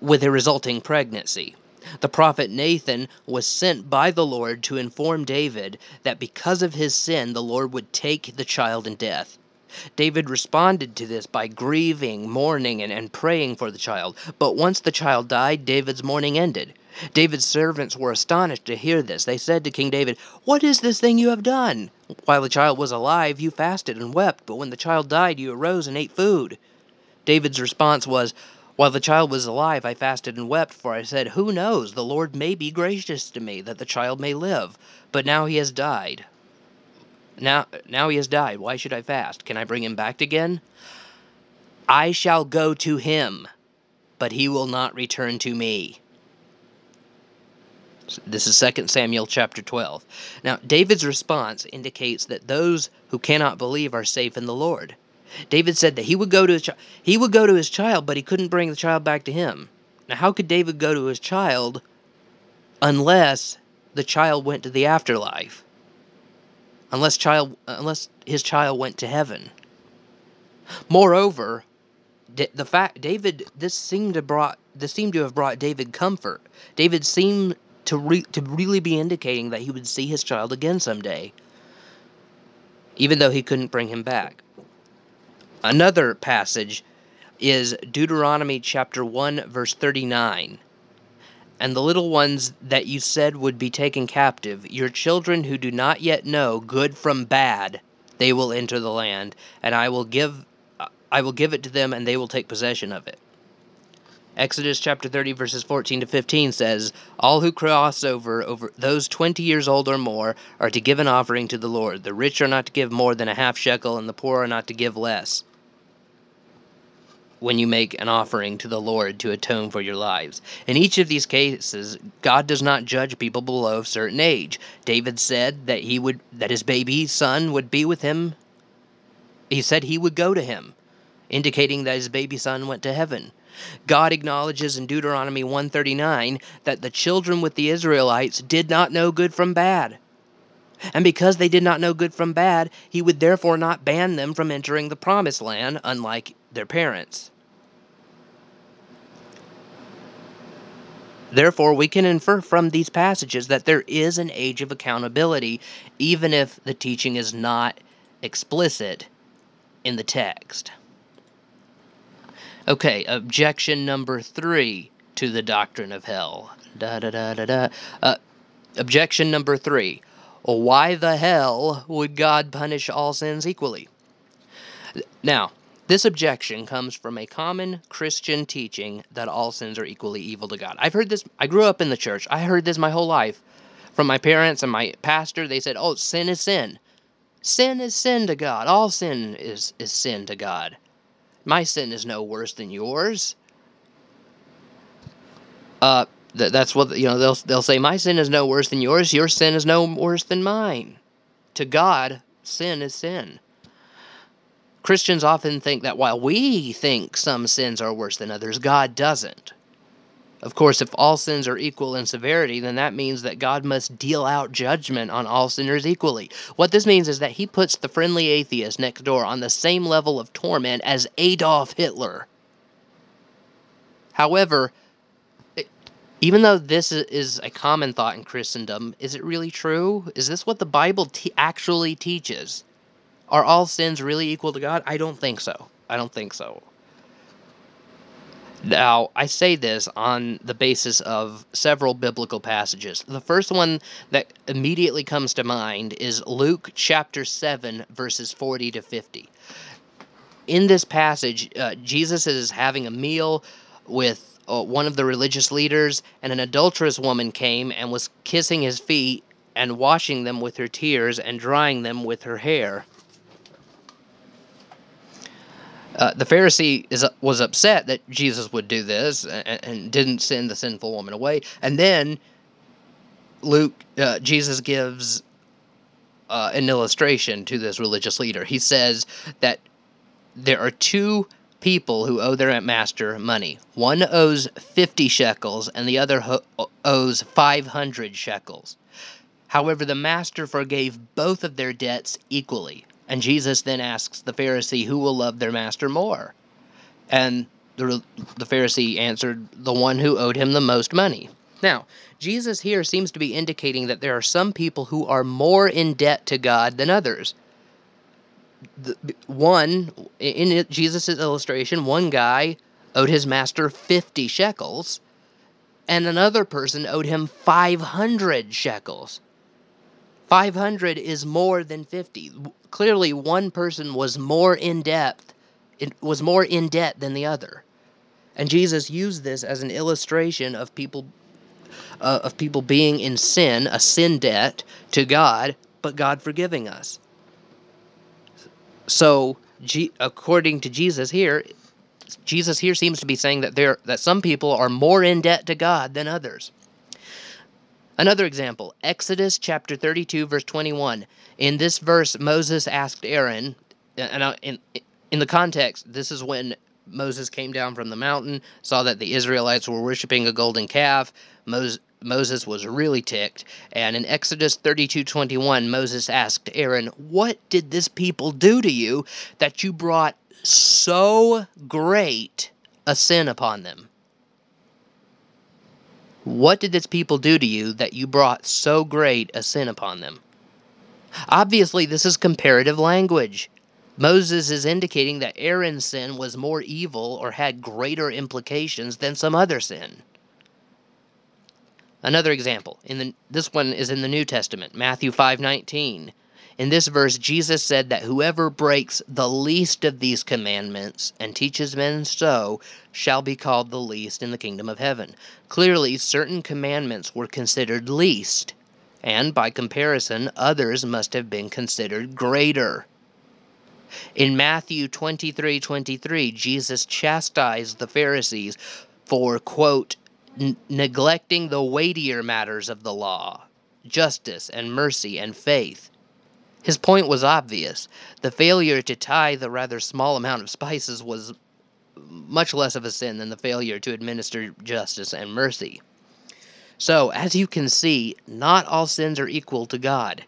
with a resulting pregnancy. The prophet Nathan was sent by the Lord to inform David that because of his sin the Lord would take the child in death. David responded to this by grieving, mourning, and, and praying for the child. But once the child died, David's mourning ended. David's servants were astonished to hear this. They said to King David, What is this thing you have done? While the child was alive, you fasted and wept, but when the child died, you arose and ate food. David's response was, While the child was alive, I fasted and wept, for I said, Who knows? The Lord may be gracious to me, that the child may live. But now he has died. Now, now he has died. Why should I fast? Can I bring him back again? I shall go to him, but he will not return to me. This is 2 Samuel chapter 12. Now, David's response indicates that those who cannot believe are safe in the Lord. David said that he would go to he would go to his child, but he couldn't bring the child back to him. Now, how could David go to his child unless the child went to the afterlife? Unless child unless his child went to heaven. Moreover, the fact David this seemed to brought this seemed to have brought David comfort. David seemed to, re, to really be indicating that he would see his child again someday. even though he couldn't bring him back. Another passage is Deuteronomy chapter 1, verse 39. And the little ones that you said would be taken captive, your children who do not yet know good from bad, they will enter the land, and I will give I will give it to them and they will take possession of it. Exodus chapter 30 verses 14 to 15 says, All who cross over, over those 20 years old or more, are to give an offering to the Lord. The rich are not to give more than a half shekel, and the poor are not to give less. When you make an offering to the Lord to atone for your lives. In each of these cases, God does not judge people below a certain age. David said that he would that his baby son would be with him. He said he would go to him, indicating that his baby son went to heaven. God acknowledges in Deuteronomy 139 that the children with the Israelites did not know good from bad. And because they did not know good from bad, he would therefore not ban them from entering the promised land, unlike their parents. Therefore, we can infer from these passages that there is an age of accountability, even if the teaching is not explicit in the text. Okay, objection number three to the doctrine of hell. Da da da da da. Uh, objection number three. Why the hell would God punish all sins equally? Now, this objection comes from a common Christian teaching that all sins are equally evil to God. I've heard this, I grew up in the church. I heard this my whole life from my parents and my pastor. They said, oh, sin is sin. Sin is sin to God. All sin is, is sin to God. My sin is no worse than yours. Uh, th- that's what you know. They'll they'll say my sin is no worse than yours. Your sin is no worse than mine. To God, sin is sin. Christians often think that while we think some sins are worse than others, God doesn't. Of course, if all sins are equal in severity, then that means that God must deal out judgment on all sinners equally. What this means is that he puts the friendly atheist next door on the same level of torment as Adolf Hitler. However, even though this is a common thought in Christendom, is it really true? Is this what the Bible actually teaches? Are all sins really equal to God? I don't think so. I don't think so. Now, I say this on the basis of several biblical passages. The first one that immediately comes to mind is Luke chapter 7, verses 40 to 50. In this passage, uh, Jesus is having a meal with uh, one of the religious leaders, and an adulterous woman came and was kissing his feet and washing them with her tears and drying them with her hair. Uh, the Pharisee is, was upset that Jesus would do this and, and, didn't send the sinful woman away. And then Luke, uh, Jesus gives uh, an illustration to this religious leader. He says that there are two people who owe their master money. One owes 50 shekels and the other ho- owes 500 shekels. However, the master forgave both of their debts equally. And Jesus then asks the Pharisee, Who will love their master more? And the, the Pharisee answered, The one who owed him the most money. Now, Jesus here seems to be indicating that there are some people who are more in debt to God than others. The, one, in Jesus' illustration, one guy owed his master 50 shekels, and another person owed him 500 shekels. 500 is more than 50. Clearly, one person was more in depth, it was more in debt than the other. And Jesus used this as an illustration of people uh, of people being in sin, a sin debt to God, but God forgiving us. So, G- according to Jesus here, Jesus here seems to be saying that there that some people are more in debt to God than others. Another example, Exodus chapter 32, verse 21. In this verse, Moses asked Aaron, and in, in the context, this is when Moses came down from the mountain, saw that the Israelites were worshiping a golden calf. Moses, Moses was really ticked. And in Exodus 32:21, Moses asked Aaron, "What did this people do to you that you brought so great a sin upon them?" What did this people do to you that you brought so great a sin upon them? Obviously, this is comparative language. Moses is indicating that Aaron's sin was more evil or had greater implications than some other sin. Another example, in the, this one is in the New Testament, Matthew 5:19. In this verse, Jesus said that whoever breaks the least of these commandments and teaches men so shall be called the least in the kingdom of heaven. Clearly, certain commandments were considered least, and by comparison, others must have been considered greater. In Matthew 23 23, Jesus chastised the Pharisees for, quote, neglecting the weightier matters of the law, justice and mercy and faith. His point was obvious. The failure to tithe a rather small amount of spices was much less of a sin than the failure to administer justice and mercy. So, as you can see, not all sins are equal to God.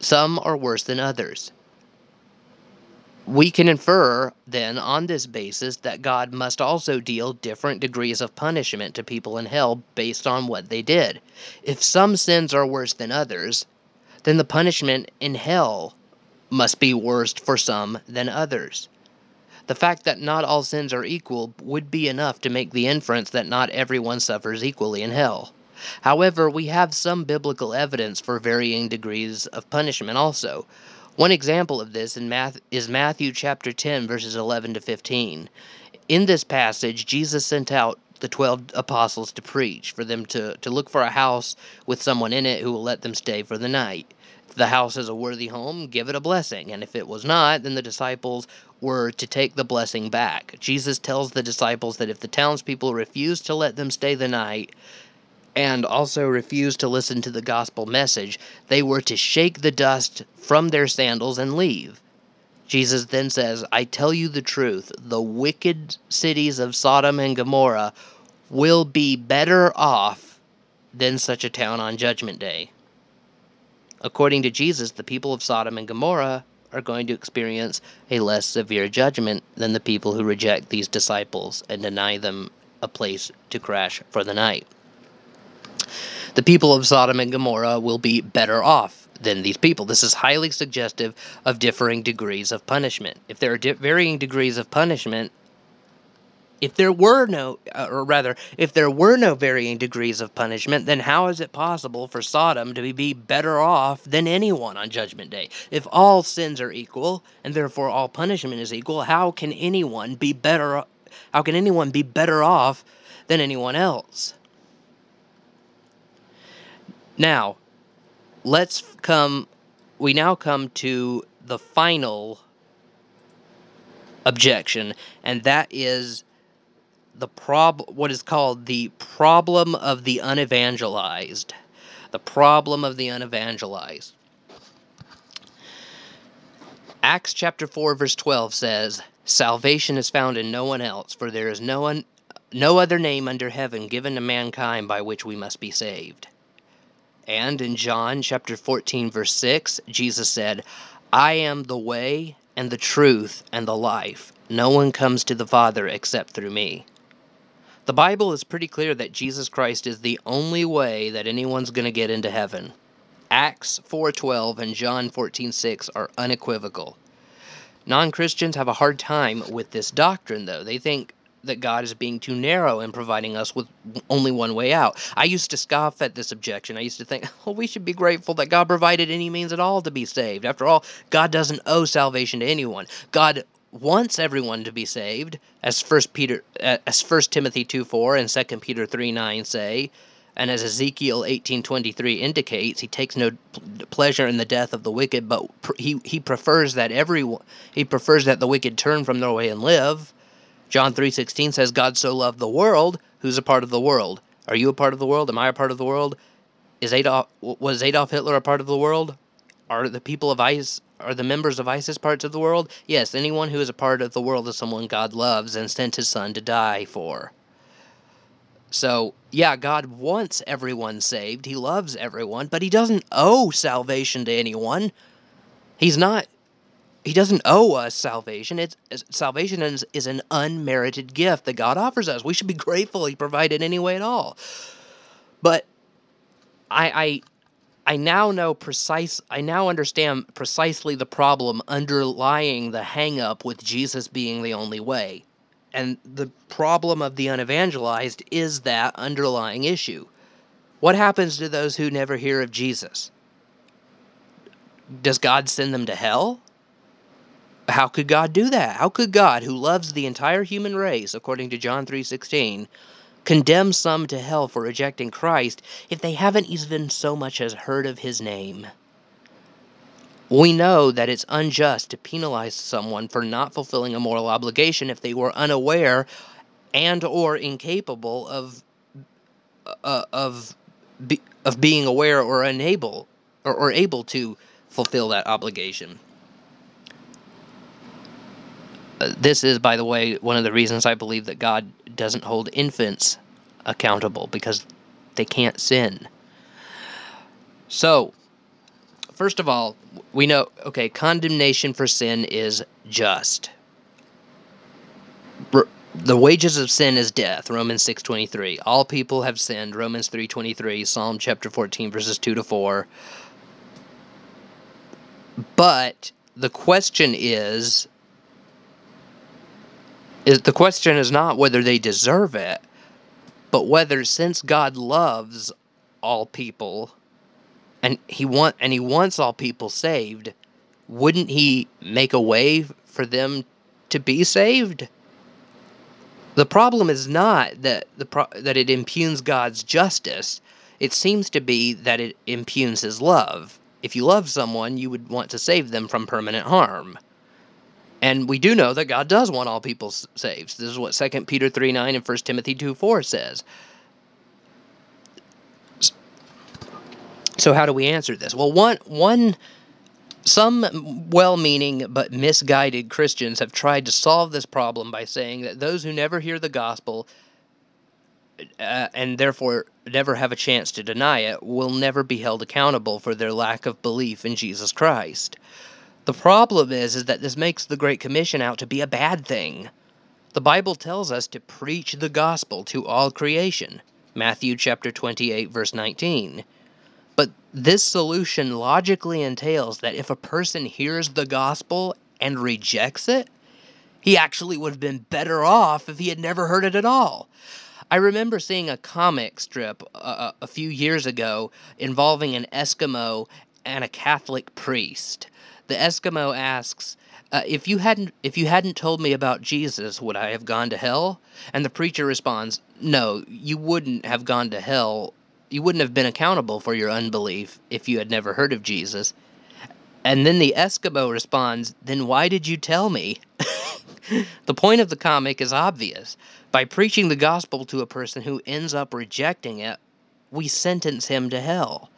Some are worse than others. We can infer, then, on this basis, that God must also deal different degrees of punishment to people in hell based on what they did. If some sins are worse than others, then the punishment in hell must be worse for some than others. The fact that not all sins are equal would be enough to make the inference that not everyone suffers equally in hell. However, we have some biblical evidence for varying degrees of punishment also. One example of this in Math- is Matthew chapter 10 verses 11 to 15. In this passage, Jesus sent out the 12 apostles to preach, for them to, to look for a house with someone in it who will let them stay for the night. If the house is a worthy home, give it a blessing, and if it was not, then the disciples were to take the blessing back. Jesus tells the disciples that if the townspeople refuse to let them stay the night, and also refuse to listen to the gospel message, they were to shake the dust from their sandals and leave. Jesus then says, I tell you the truth, the wicked cities of Sodom and Gomorrah will be better off than such a town on Judgment Day. According to Jesus, the people of Sodom and Gomorrah are going to experience a less severe judgment than the people who reject these disciples and deny them a place to crash for the night. The people of Sodom and Gomorrah will be better off than these people. This is highly suggestive of differing degrees of punishment. If there are di- varying degrees of punishment, if there were no, uh, or rather, if there were no varying degrees of punishment, then how is it possible for Sodom to be better off than anyone on Judgment Day? If all sins are equal, and therefore all punishment is equal, how can anyone be better? How can anyone be better off than anyone else? Now, let's come. We now come to the final objection, and that is the prob what is called the problem of the unevangelized. The problem of the unevangelized. Acts chapter 4 verse 12 says, "Salvation is found in no one else, for there is no one no other name under heaven given to mankind by which we must be saved." And in John chapter 14 verse 6, Jesus said, "I am the way and the truth and the life. No one comes to the Father except through me." The Bible is pretty clear that Jesus Christ is the only way that anyone's going to get into heaven. Acts 4:12 and John 14:6 are unequivocal. Non-Christians have a hard time with this doctrine though. They think that God is being too narrow in providing us with only one way out. I used to scoff at this objection. I used to think, well, oh, we should be grateful that God provided any means at all to be saved. After all, God doesn't owe salvation to anyone. God wants everyone to be saved, as First Peter, as First Timothy two four and Second Peter three nine say, and as Ezekiel eighteen twenty three indicates, he takes no pleasure in the death of the wicked, but he he prefers that everyone he prefers that the wicked turn from their way and live. John three sixteen says, God so loved the world. Who's a part of the world? Are you a part of the world? Am I a part of the world? Is Adolf was Adolf Hitler a part of the world? Are the people of ISIS are the members of ISIS parts of the world? Yes, anyone who is a part of the world is someone God loves and sent his son to die for. So, yeah, God wants everyone saved. He loves everyone, but he doesn't owe salvation to anyone. He's not he doesn't owe us salvation. It's salvation is, is an unmerited gift that God offers us. We should be grateful he provided any way at all. But I, I I now know precise I now understand precisely the problem underlying the hang up with Jesus being the only way. And the problem of the unevangelized is that underlying issue. What happens to those who never hear of Jesus? Does God send them to hell? How could God do that? How could God, who loves the entire human race according to John 3:16, condemn some to hell for rejecting Christ if they haven't even so much as heard of his name. We know that it's unjust to penalize someone for not fulfilling a moral obligation if they were unaware and or incapable of uh, of be, of being aware or unable or, or able to fulfill that obligation. Uh, Uh, this is, by the way, one of the reasons I believe that God doesn't hold infants accountable because they can't sin. So, first of all, we know okay, condemnation for sin is just. The wages of sin is death, Romans 6:23. All people have sinned, Romans 3:23, Psalm chapter 14 verses 2 to 4. But the question is is the question is not whether they deserve it, but whether since God loves all people and he want and he wants all people saved, wouldn't he make a way for them to be saved? The problem is not that the pro- that it impugns God's justice. It seems to be that it impugns his love. If you love someone, you would want to save them from permanent harm. And we do know that God does want all people saved. This is what 2 Peter 3 9 and 1 Timothy 2 4 says. So how do we answer this? Well, one one some well-meaning but misguided Christians have tried to solve this problem by saying that those who never hear the gospel uh, and therefore never have a chance to deny it will never be held accountable for their lack of belief in Jesus Christ. The problem is is that this makes the Great Commission out to be a bad thing. The Bible tells us to preach the gospel to all creation. Matthew chapter 28 verse 19. But this solution logically entails that if a person hears the gospel and rejects it, he actually would have been better off if he had never heard it at all. I remember seeing a comic strip uh, a few years ago involving an Eskimo and a Catholic priest. The Eskimo asks, uh, "If you hadn't if you hadn't told me about Jesus, would I have gone to hell?" And the preacher responds, "No, you wouldn't have gone to hell. You wouldn't have been accountable for your unbelief if you had never heard of Jesus." And then the Eskimo responds, "Then why did you tell me?" the point of the comic is obvious. By preaching the gospel to a person who ends up rejecting it, we sentence him to hell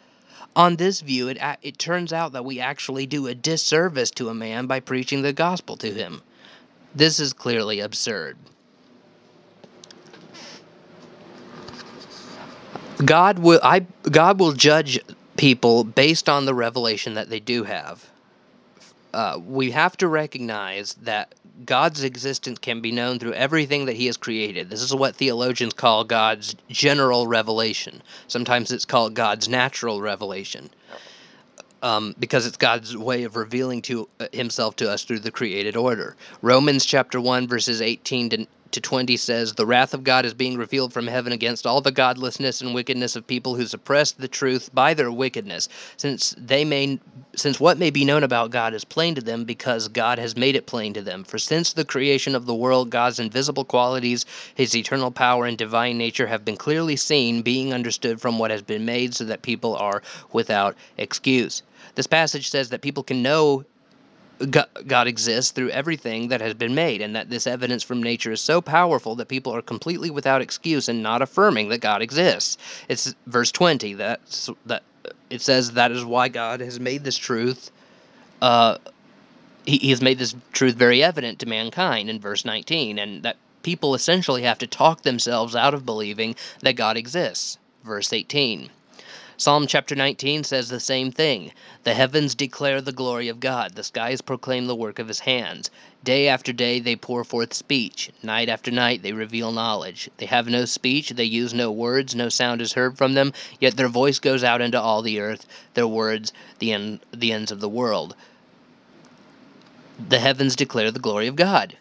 on this view, it, it turns out that we actually do a disservice to a man by preaching the gospel to him. This is clearly absurd. God will I God will judge people based on the revelation that they do have. Uh, we have to recognize that God's existence can be known through everything that He has created. This is what theologians call God's general revelation. Sometimes it's called God's natural revelation. Um, because it's God's way of revealing to uh, Himself to us through the created order. Romans chapter one verses eighteen to to 20 says, The wrath of God is being revealed from heaven against all the godlessness and wickedness of people who suppress the truth by their wickedness, since they may since what may be known about God is plain to them because God has made it plain to them. For since the creation of the world, God's invisible qualities, his eternal power and divine nature have been clearly seen, being understood from what has been made, so that people are without excuse. This passage says that people can know God exists through everything that has been made, and that this evidence from nature is so powerful that people are completely without excuse in not affirming that God exists. It's verse 20 that that it says that is why God has made this truth. Uh, he, he has made this truth very evident to mankind in verse 19, and that people essentially have to talk themselves out of believing that God exists. Verse 18. Psalm chapter 19 says the same thing. The heavens declare the glory of God, the skies proclaim the work of his hands. Day after day they pour forth speech, night after night they reveal knowledge. They have no speech, they use no words, no sound is heard from them, yet their voice goes out into all the earth, their words the, the ends of the world. The heavens declare the glory of God.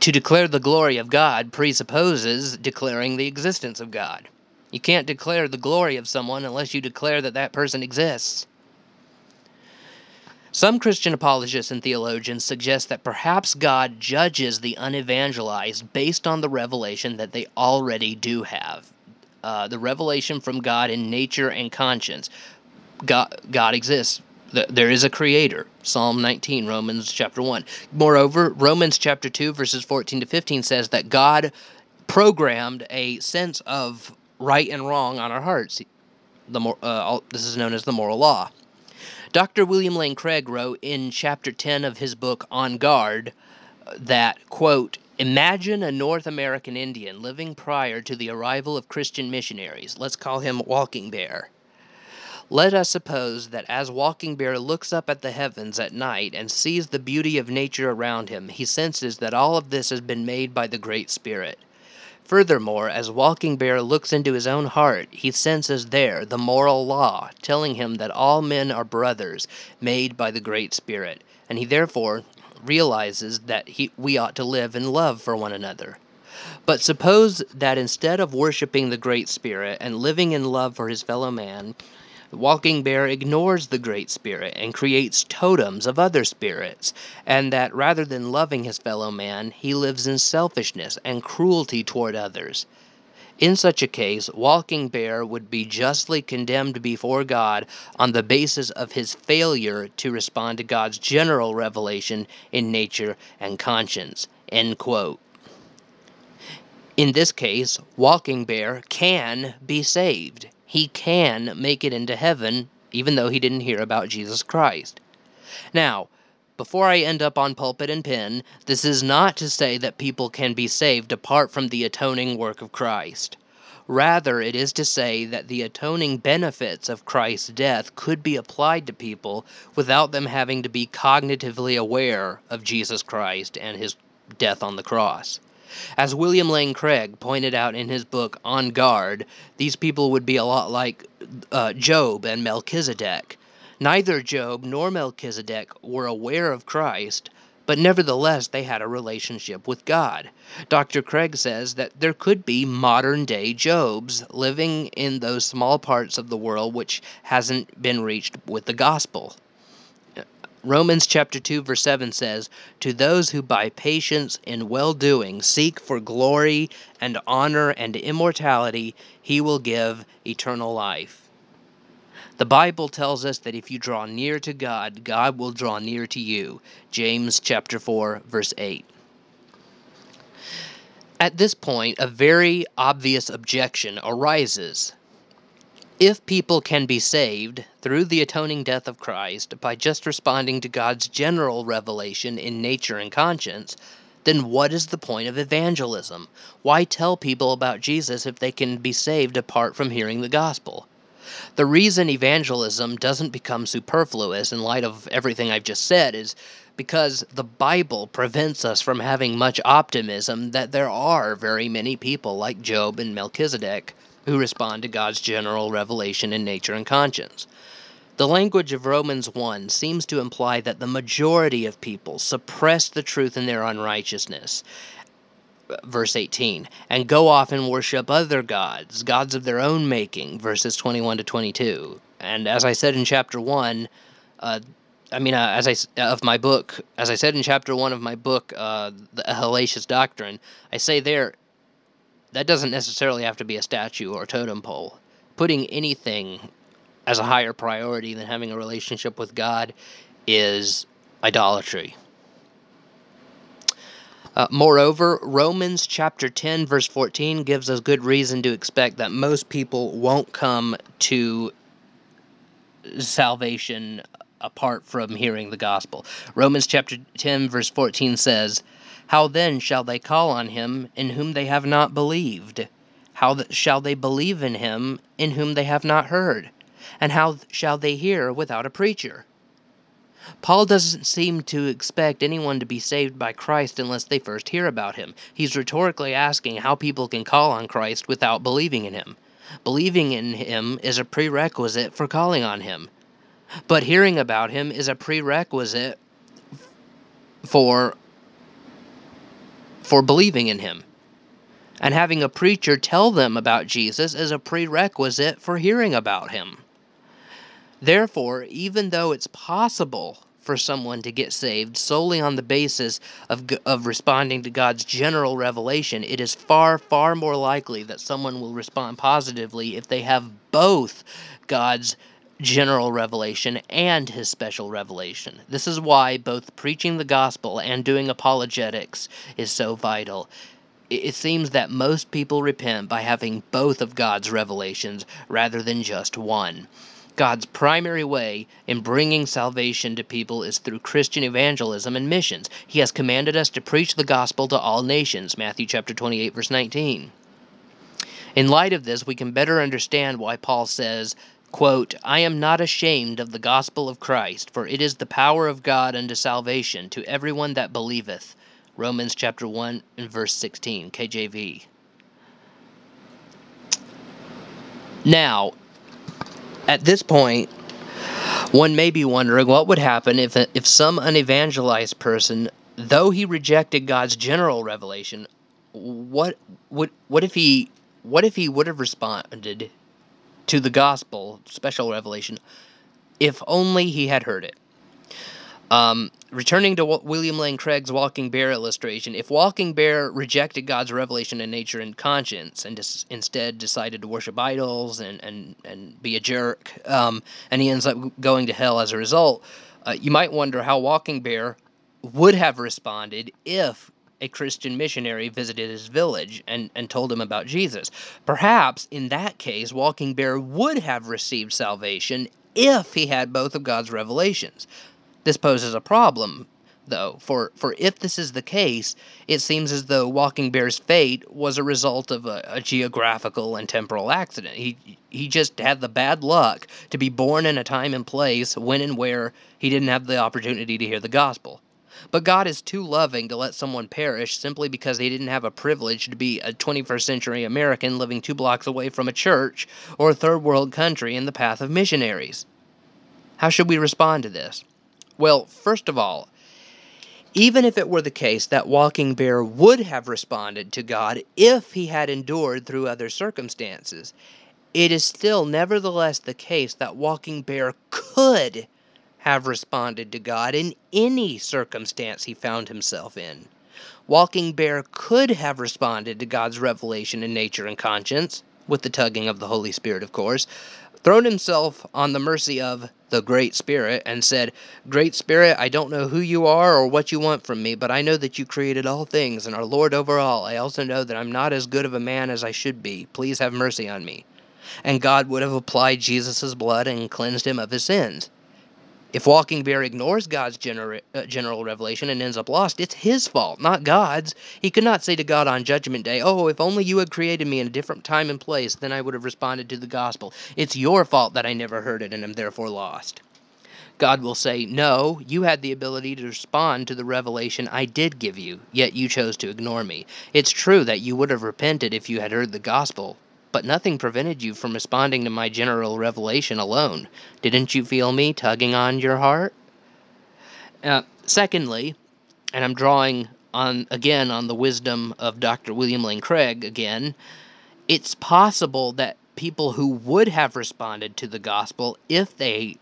To declare the glory of God presupposes declaring the existence of God. You can't declare the glory of someone unless you declare that that person exists. Some Christian apologists and theologians suggest that perhaps God judges the unevangelized based on the revelation that they already do have. Uh, the revelation from God in nature and conscience. God, God exists. There is a creator. Psalm 19, Romans chapter 1. Moreover, Romans chapter 2, verses 14 to 15 says that God programmed a sense of right and wrong on our hearts. The uh, this is known as the moral law. Dr. William Lane Craig wrote in chapter 10 of his book On Guard that, quote, Imagine a North American Indian living prior to the arrival of Christian missionaries. Let's call him Walking Bear. Let us suppose that as Walking Bear looks up at the heavens at night and sees the beauty of nature around him, he senses that all of this has been made by the Great Spirit. Furthermore, as Walking Bear looks into his own heart, he senses there the moral law, telling him that all men are brothers, made by the Great Spirit, and he therefore realizes that he, we ought to live in love for one another. But suppose that instead of worshiping the Great Spirit and living in love for his fellow man, Walking Bear ignores the Great Spirit and creates totems of other spirits, and that rather than loving his fellow man, he lives in selfishness and cruelty toward others. In such a case, Walking Bear would be justly condemned before God on the basis of his failure to respond to God's general revelation in nature and conscience. End quote. In this case, Walking Bear can be saved he can make it into heaven even though he didn't hear about Jesus Christ. Now, before I end up on pulpit and pen, this is not to say that people can be saved apart from the atoning work of Christ. Rather, it is to say that the atoning benefits of Christ's death could be applied to people without them having to be cognitively aware of Jesus Christ and his death on the cross. As William Lane Craig pointed out in his book On Guard, these people would be a lot like uh, Job and Melchizedek. Neither Job nor Melchizedek were aware of Christ, but nevertheless they had a relationship with God. Dr. Craig says that there could be modern day Jobs living in those small parts of the world which hasn't been reached with the gospel. Romans chapter 2 verse 7 says, "To those who by patience in well-doing seek for glory and honor and immortality, he will give eternal life." The Bible tells us that if you draw near to God, God will draw near to you. James chapter 4 verse 8. At this point, a very obvious objection arises. If people can be saved through the atoning death of Christ by just responding to God's general revelation in nature and conscience, then what is the point of evangelism? Why tell people about Jesus if they can be saved apart from hearing the gospel? The reason evangelism doesn't become superfluous in light of everything I've just said is because the Bible prevents us from having much optimism that there are very many people like Job and Melchizedek who respond to God's general revelation in nature and conscience. The language of Romans 1 seems to imply that the majority of people suppress the truth in their unrighteousness. Verse 18, and go off and worship other gods, gods of their own making, verses 21 to 22. And as I said in chapter 1, uh, I mean, uh, as I of my book, as I said in chapter one of my book, uh, the Hellacious Doctrine, I say there that doesn't necessarily have to be a statue or a totem pole. Putting anything as a higher priority than having a relationship with God is idolatry. Uh, moreover, Romans chapter 10, verse 14 gives us good reason to expect that most people won't come to salvation apart from hearing the gospel. Romans chapter 10, verse 14 says, how then shall they call on him in whom they have not believed? How th- shall they believe in him in whom they have not heard? And how shall they hear without a preacher? Paul doesn't seem to expect anyone to be saved by Christ unless they first hear about him. He's rhetorically asking how people can call on Christ without believing in him. Believing in him is a prerequisite for calling on him. But hearing about him is a prerequisite for for believing in him. And having a preacher tell them about Jesus is a prerequisite for hearing about him. Therefore, even though it's possible for someone to get saved solely on the basis of, of responding to God's general revelation, it is far, far more likely that someone will respond positively if they have both God's general revelation and his special revelation. This is why both preaching the gospel and doing apologetics is so vital. It seems that most people repent by having both of God's revelations rather than just one. God's primary way in bringing salvation to people is through Christian evangelism and missions. He has commanded us to preach the gospel to all nations, Matthew chapter 28 verse 19. In light of this, we can better understand why Paul says, quote, I am not ashamed of the gospel of Christ, for it is the power of God unto salvation to everyone that believeth. Romans chapter 1 and verse 16, KJV. Now, at this point, one may be wondering what would happen if, if some unevangelized person, though he rejected God's general revelation, what would what if he what if he would have responded to the gospel, special revelation, if only he had heard it? Um, returning to William Lane Craig's Walking Bear illustration, if Walking Bear rejected God's revelation in nature and conscience and dis- instead decided to worship idols and, and, and be a jerk, um, and he ends up going to hell as a result, uh, you might wonder how Walking Bear would have responded if a Christian missionary visited his village and, and told him about Jesus. Perhaps in that case, Walking Bear would have received salvation if he had both of God's revelations. This poses a problem, though, for, for if this is the case, it seems as though Walking Bear's fate was a result of a, a geographical and temporal accident. He, he just had the bad luck to be born in a time and place when and where he didn't have the opportunity to hear the gospel. But God is too loving to let someone perish simply because they didn't have a privilege to be a 21st century American living two blocks away from a church or a third world country in the path of missionaries. How should we respond to this? Well, first of all, even if it were the case that Walking Bear would have responded to God if he had endured through other circumstances, it is still nevertheless the case that Walking Bear could have responded to God in any circumstance he found himself in. Walking Bear could have responded to God's revelation in nature and conscience, with the tugging of the Holy Spirit, of course, thrown himself on the mercy of the Great Spirit and said, Great Spirit, I don't know who you are or what you want from me, but I know that you created all things and are Lord over all. I also know that I'm not as good of a man as I should be. Please have mercy on me. And God would have applied Jesus' blood and cleansed him of his sins. If Walking Bear ignores God's gener- uh, general revelation and ends up lost, it's his fault, not God's. He could not say to God on Judgment Day, Oh, if only you had created me in a different time and place, then I would have responded to the gospel. It's your fault that I never heard it and am therefore lost. God will say, No, you had the ability to respond to the revelation I did give you, yet you chose to ignore me. It's true that you would have repented if you had heard the gospel, but nothing prevented you from responding to my general revelation alone. Didn't you feel me tugging on your heart? Uh, secondly, and I'm drawing on again on the wisdom of Dr. William Lane Craig again, it's possible that people who would have responded to the gospel if they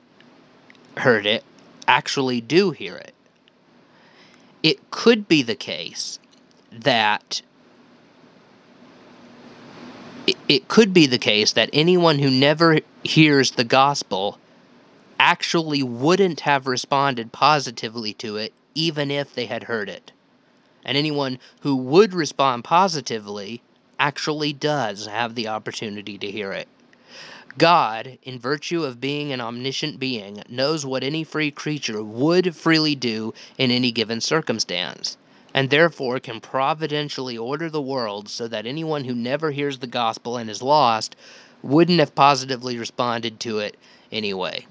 heard it actually do hear it. It could be the case that it, could be the case that anyone who never hears the gospel actually wouldn't have responded positively to it even if they had heard it. And anyone who would respond positively actually does have the opportunity to hear it. God, in virtue of being an omniscient being, knows what any free creature would freely do in any given circumstance. And therefore can providentially order the world so that anyone who never hears the gospel and is lost wouldn't have positively responded to it anyway.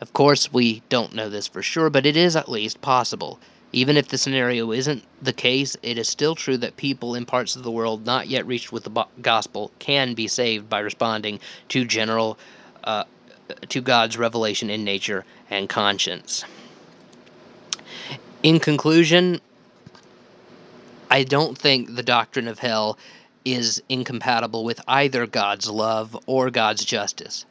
Of course, we don't know this for sure, but it is at least possible. Even if the scenario isn't the case, it is still true that people in parts of the world not yet reached with the gospel can be saved by responding to general uh, to God's revelation in nature and conscience. In conclusion, I don't think the doctrine of hell is incompatible with either God's love or God's justice.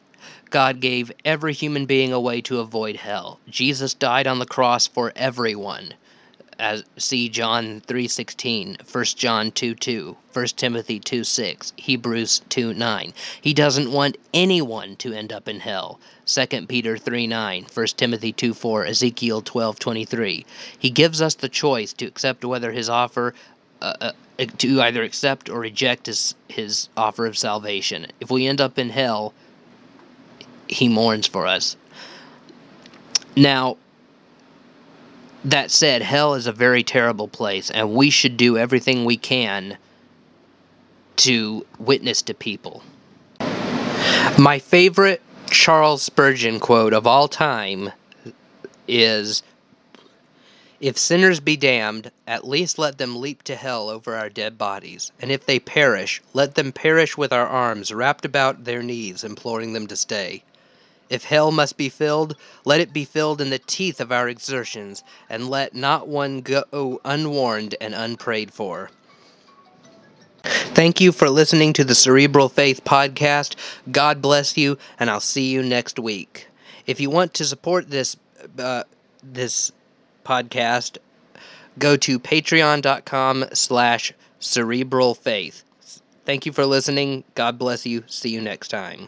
God gave every human being a way to avoid hell. Jesus died on the cross for everyone as see John 3:16, 1 John 2:2, 1 Timothy 2:6, Hebrews 2:9. He doesn't want anyone to end up in hell. 2 Peter 3:9, 1 Timothy 2:4, Ezekiel 12:23. He gives us the choice to accept whether his offer uh, uh, to either accept or reject his his offer of salvation. If we end up in hell, he mourns for us. Now, that said, hell is a very terrible place, and we should do everything we can to witness to people. My favorite Charles Spurgeon quote of all time is If sinners be damned, at least let them leap to hell over our dead bodies, and if they perish, let them perish with our arms wrapped about their knees, imploring them to stay. If hell must be filled, let it be filled in the teeth of our exertions, and let not one go unwarned and unprayed for. Thank you for listening to the Cerebral Faith Podcast. God bless you, and I'll see you next week. If you want to support this uh, this podcast, go to patreon.com slash cerebral faith. Thank you for listening. God bless you. See you next time.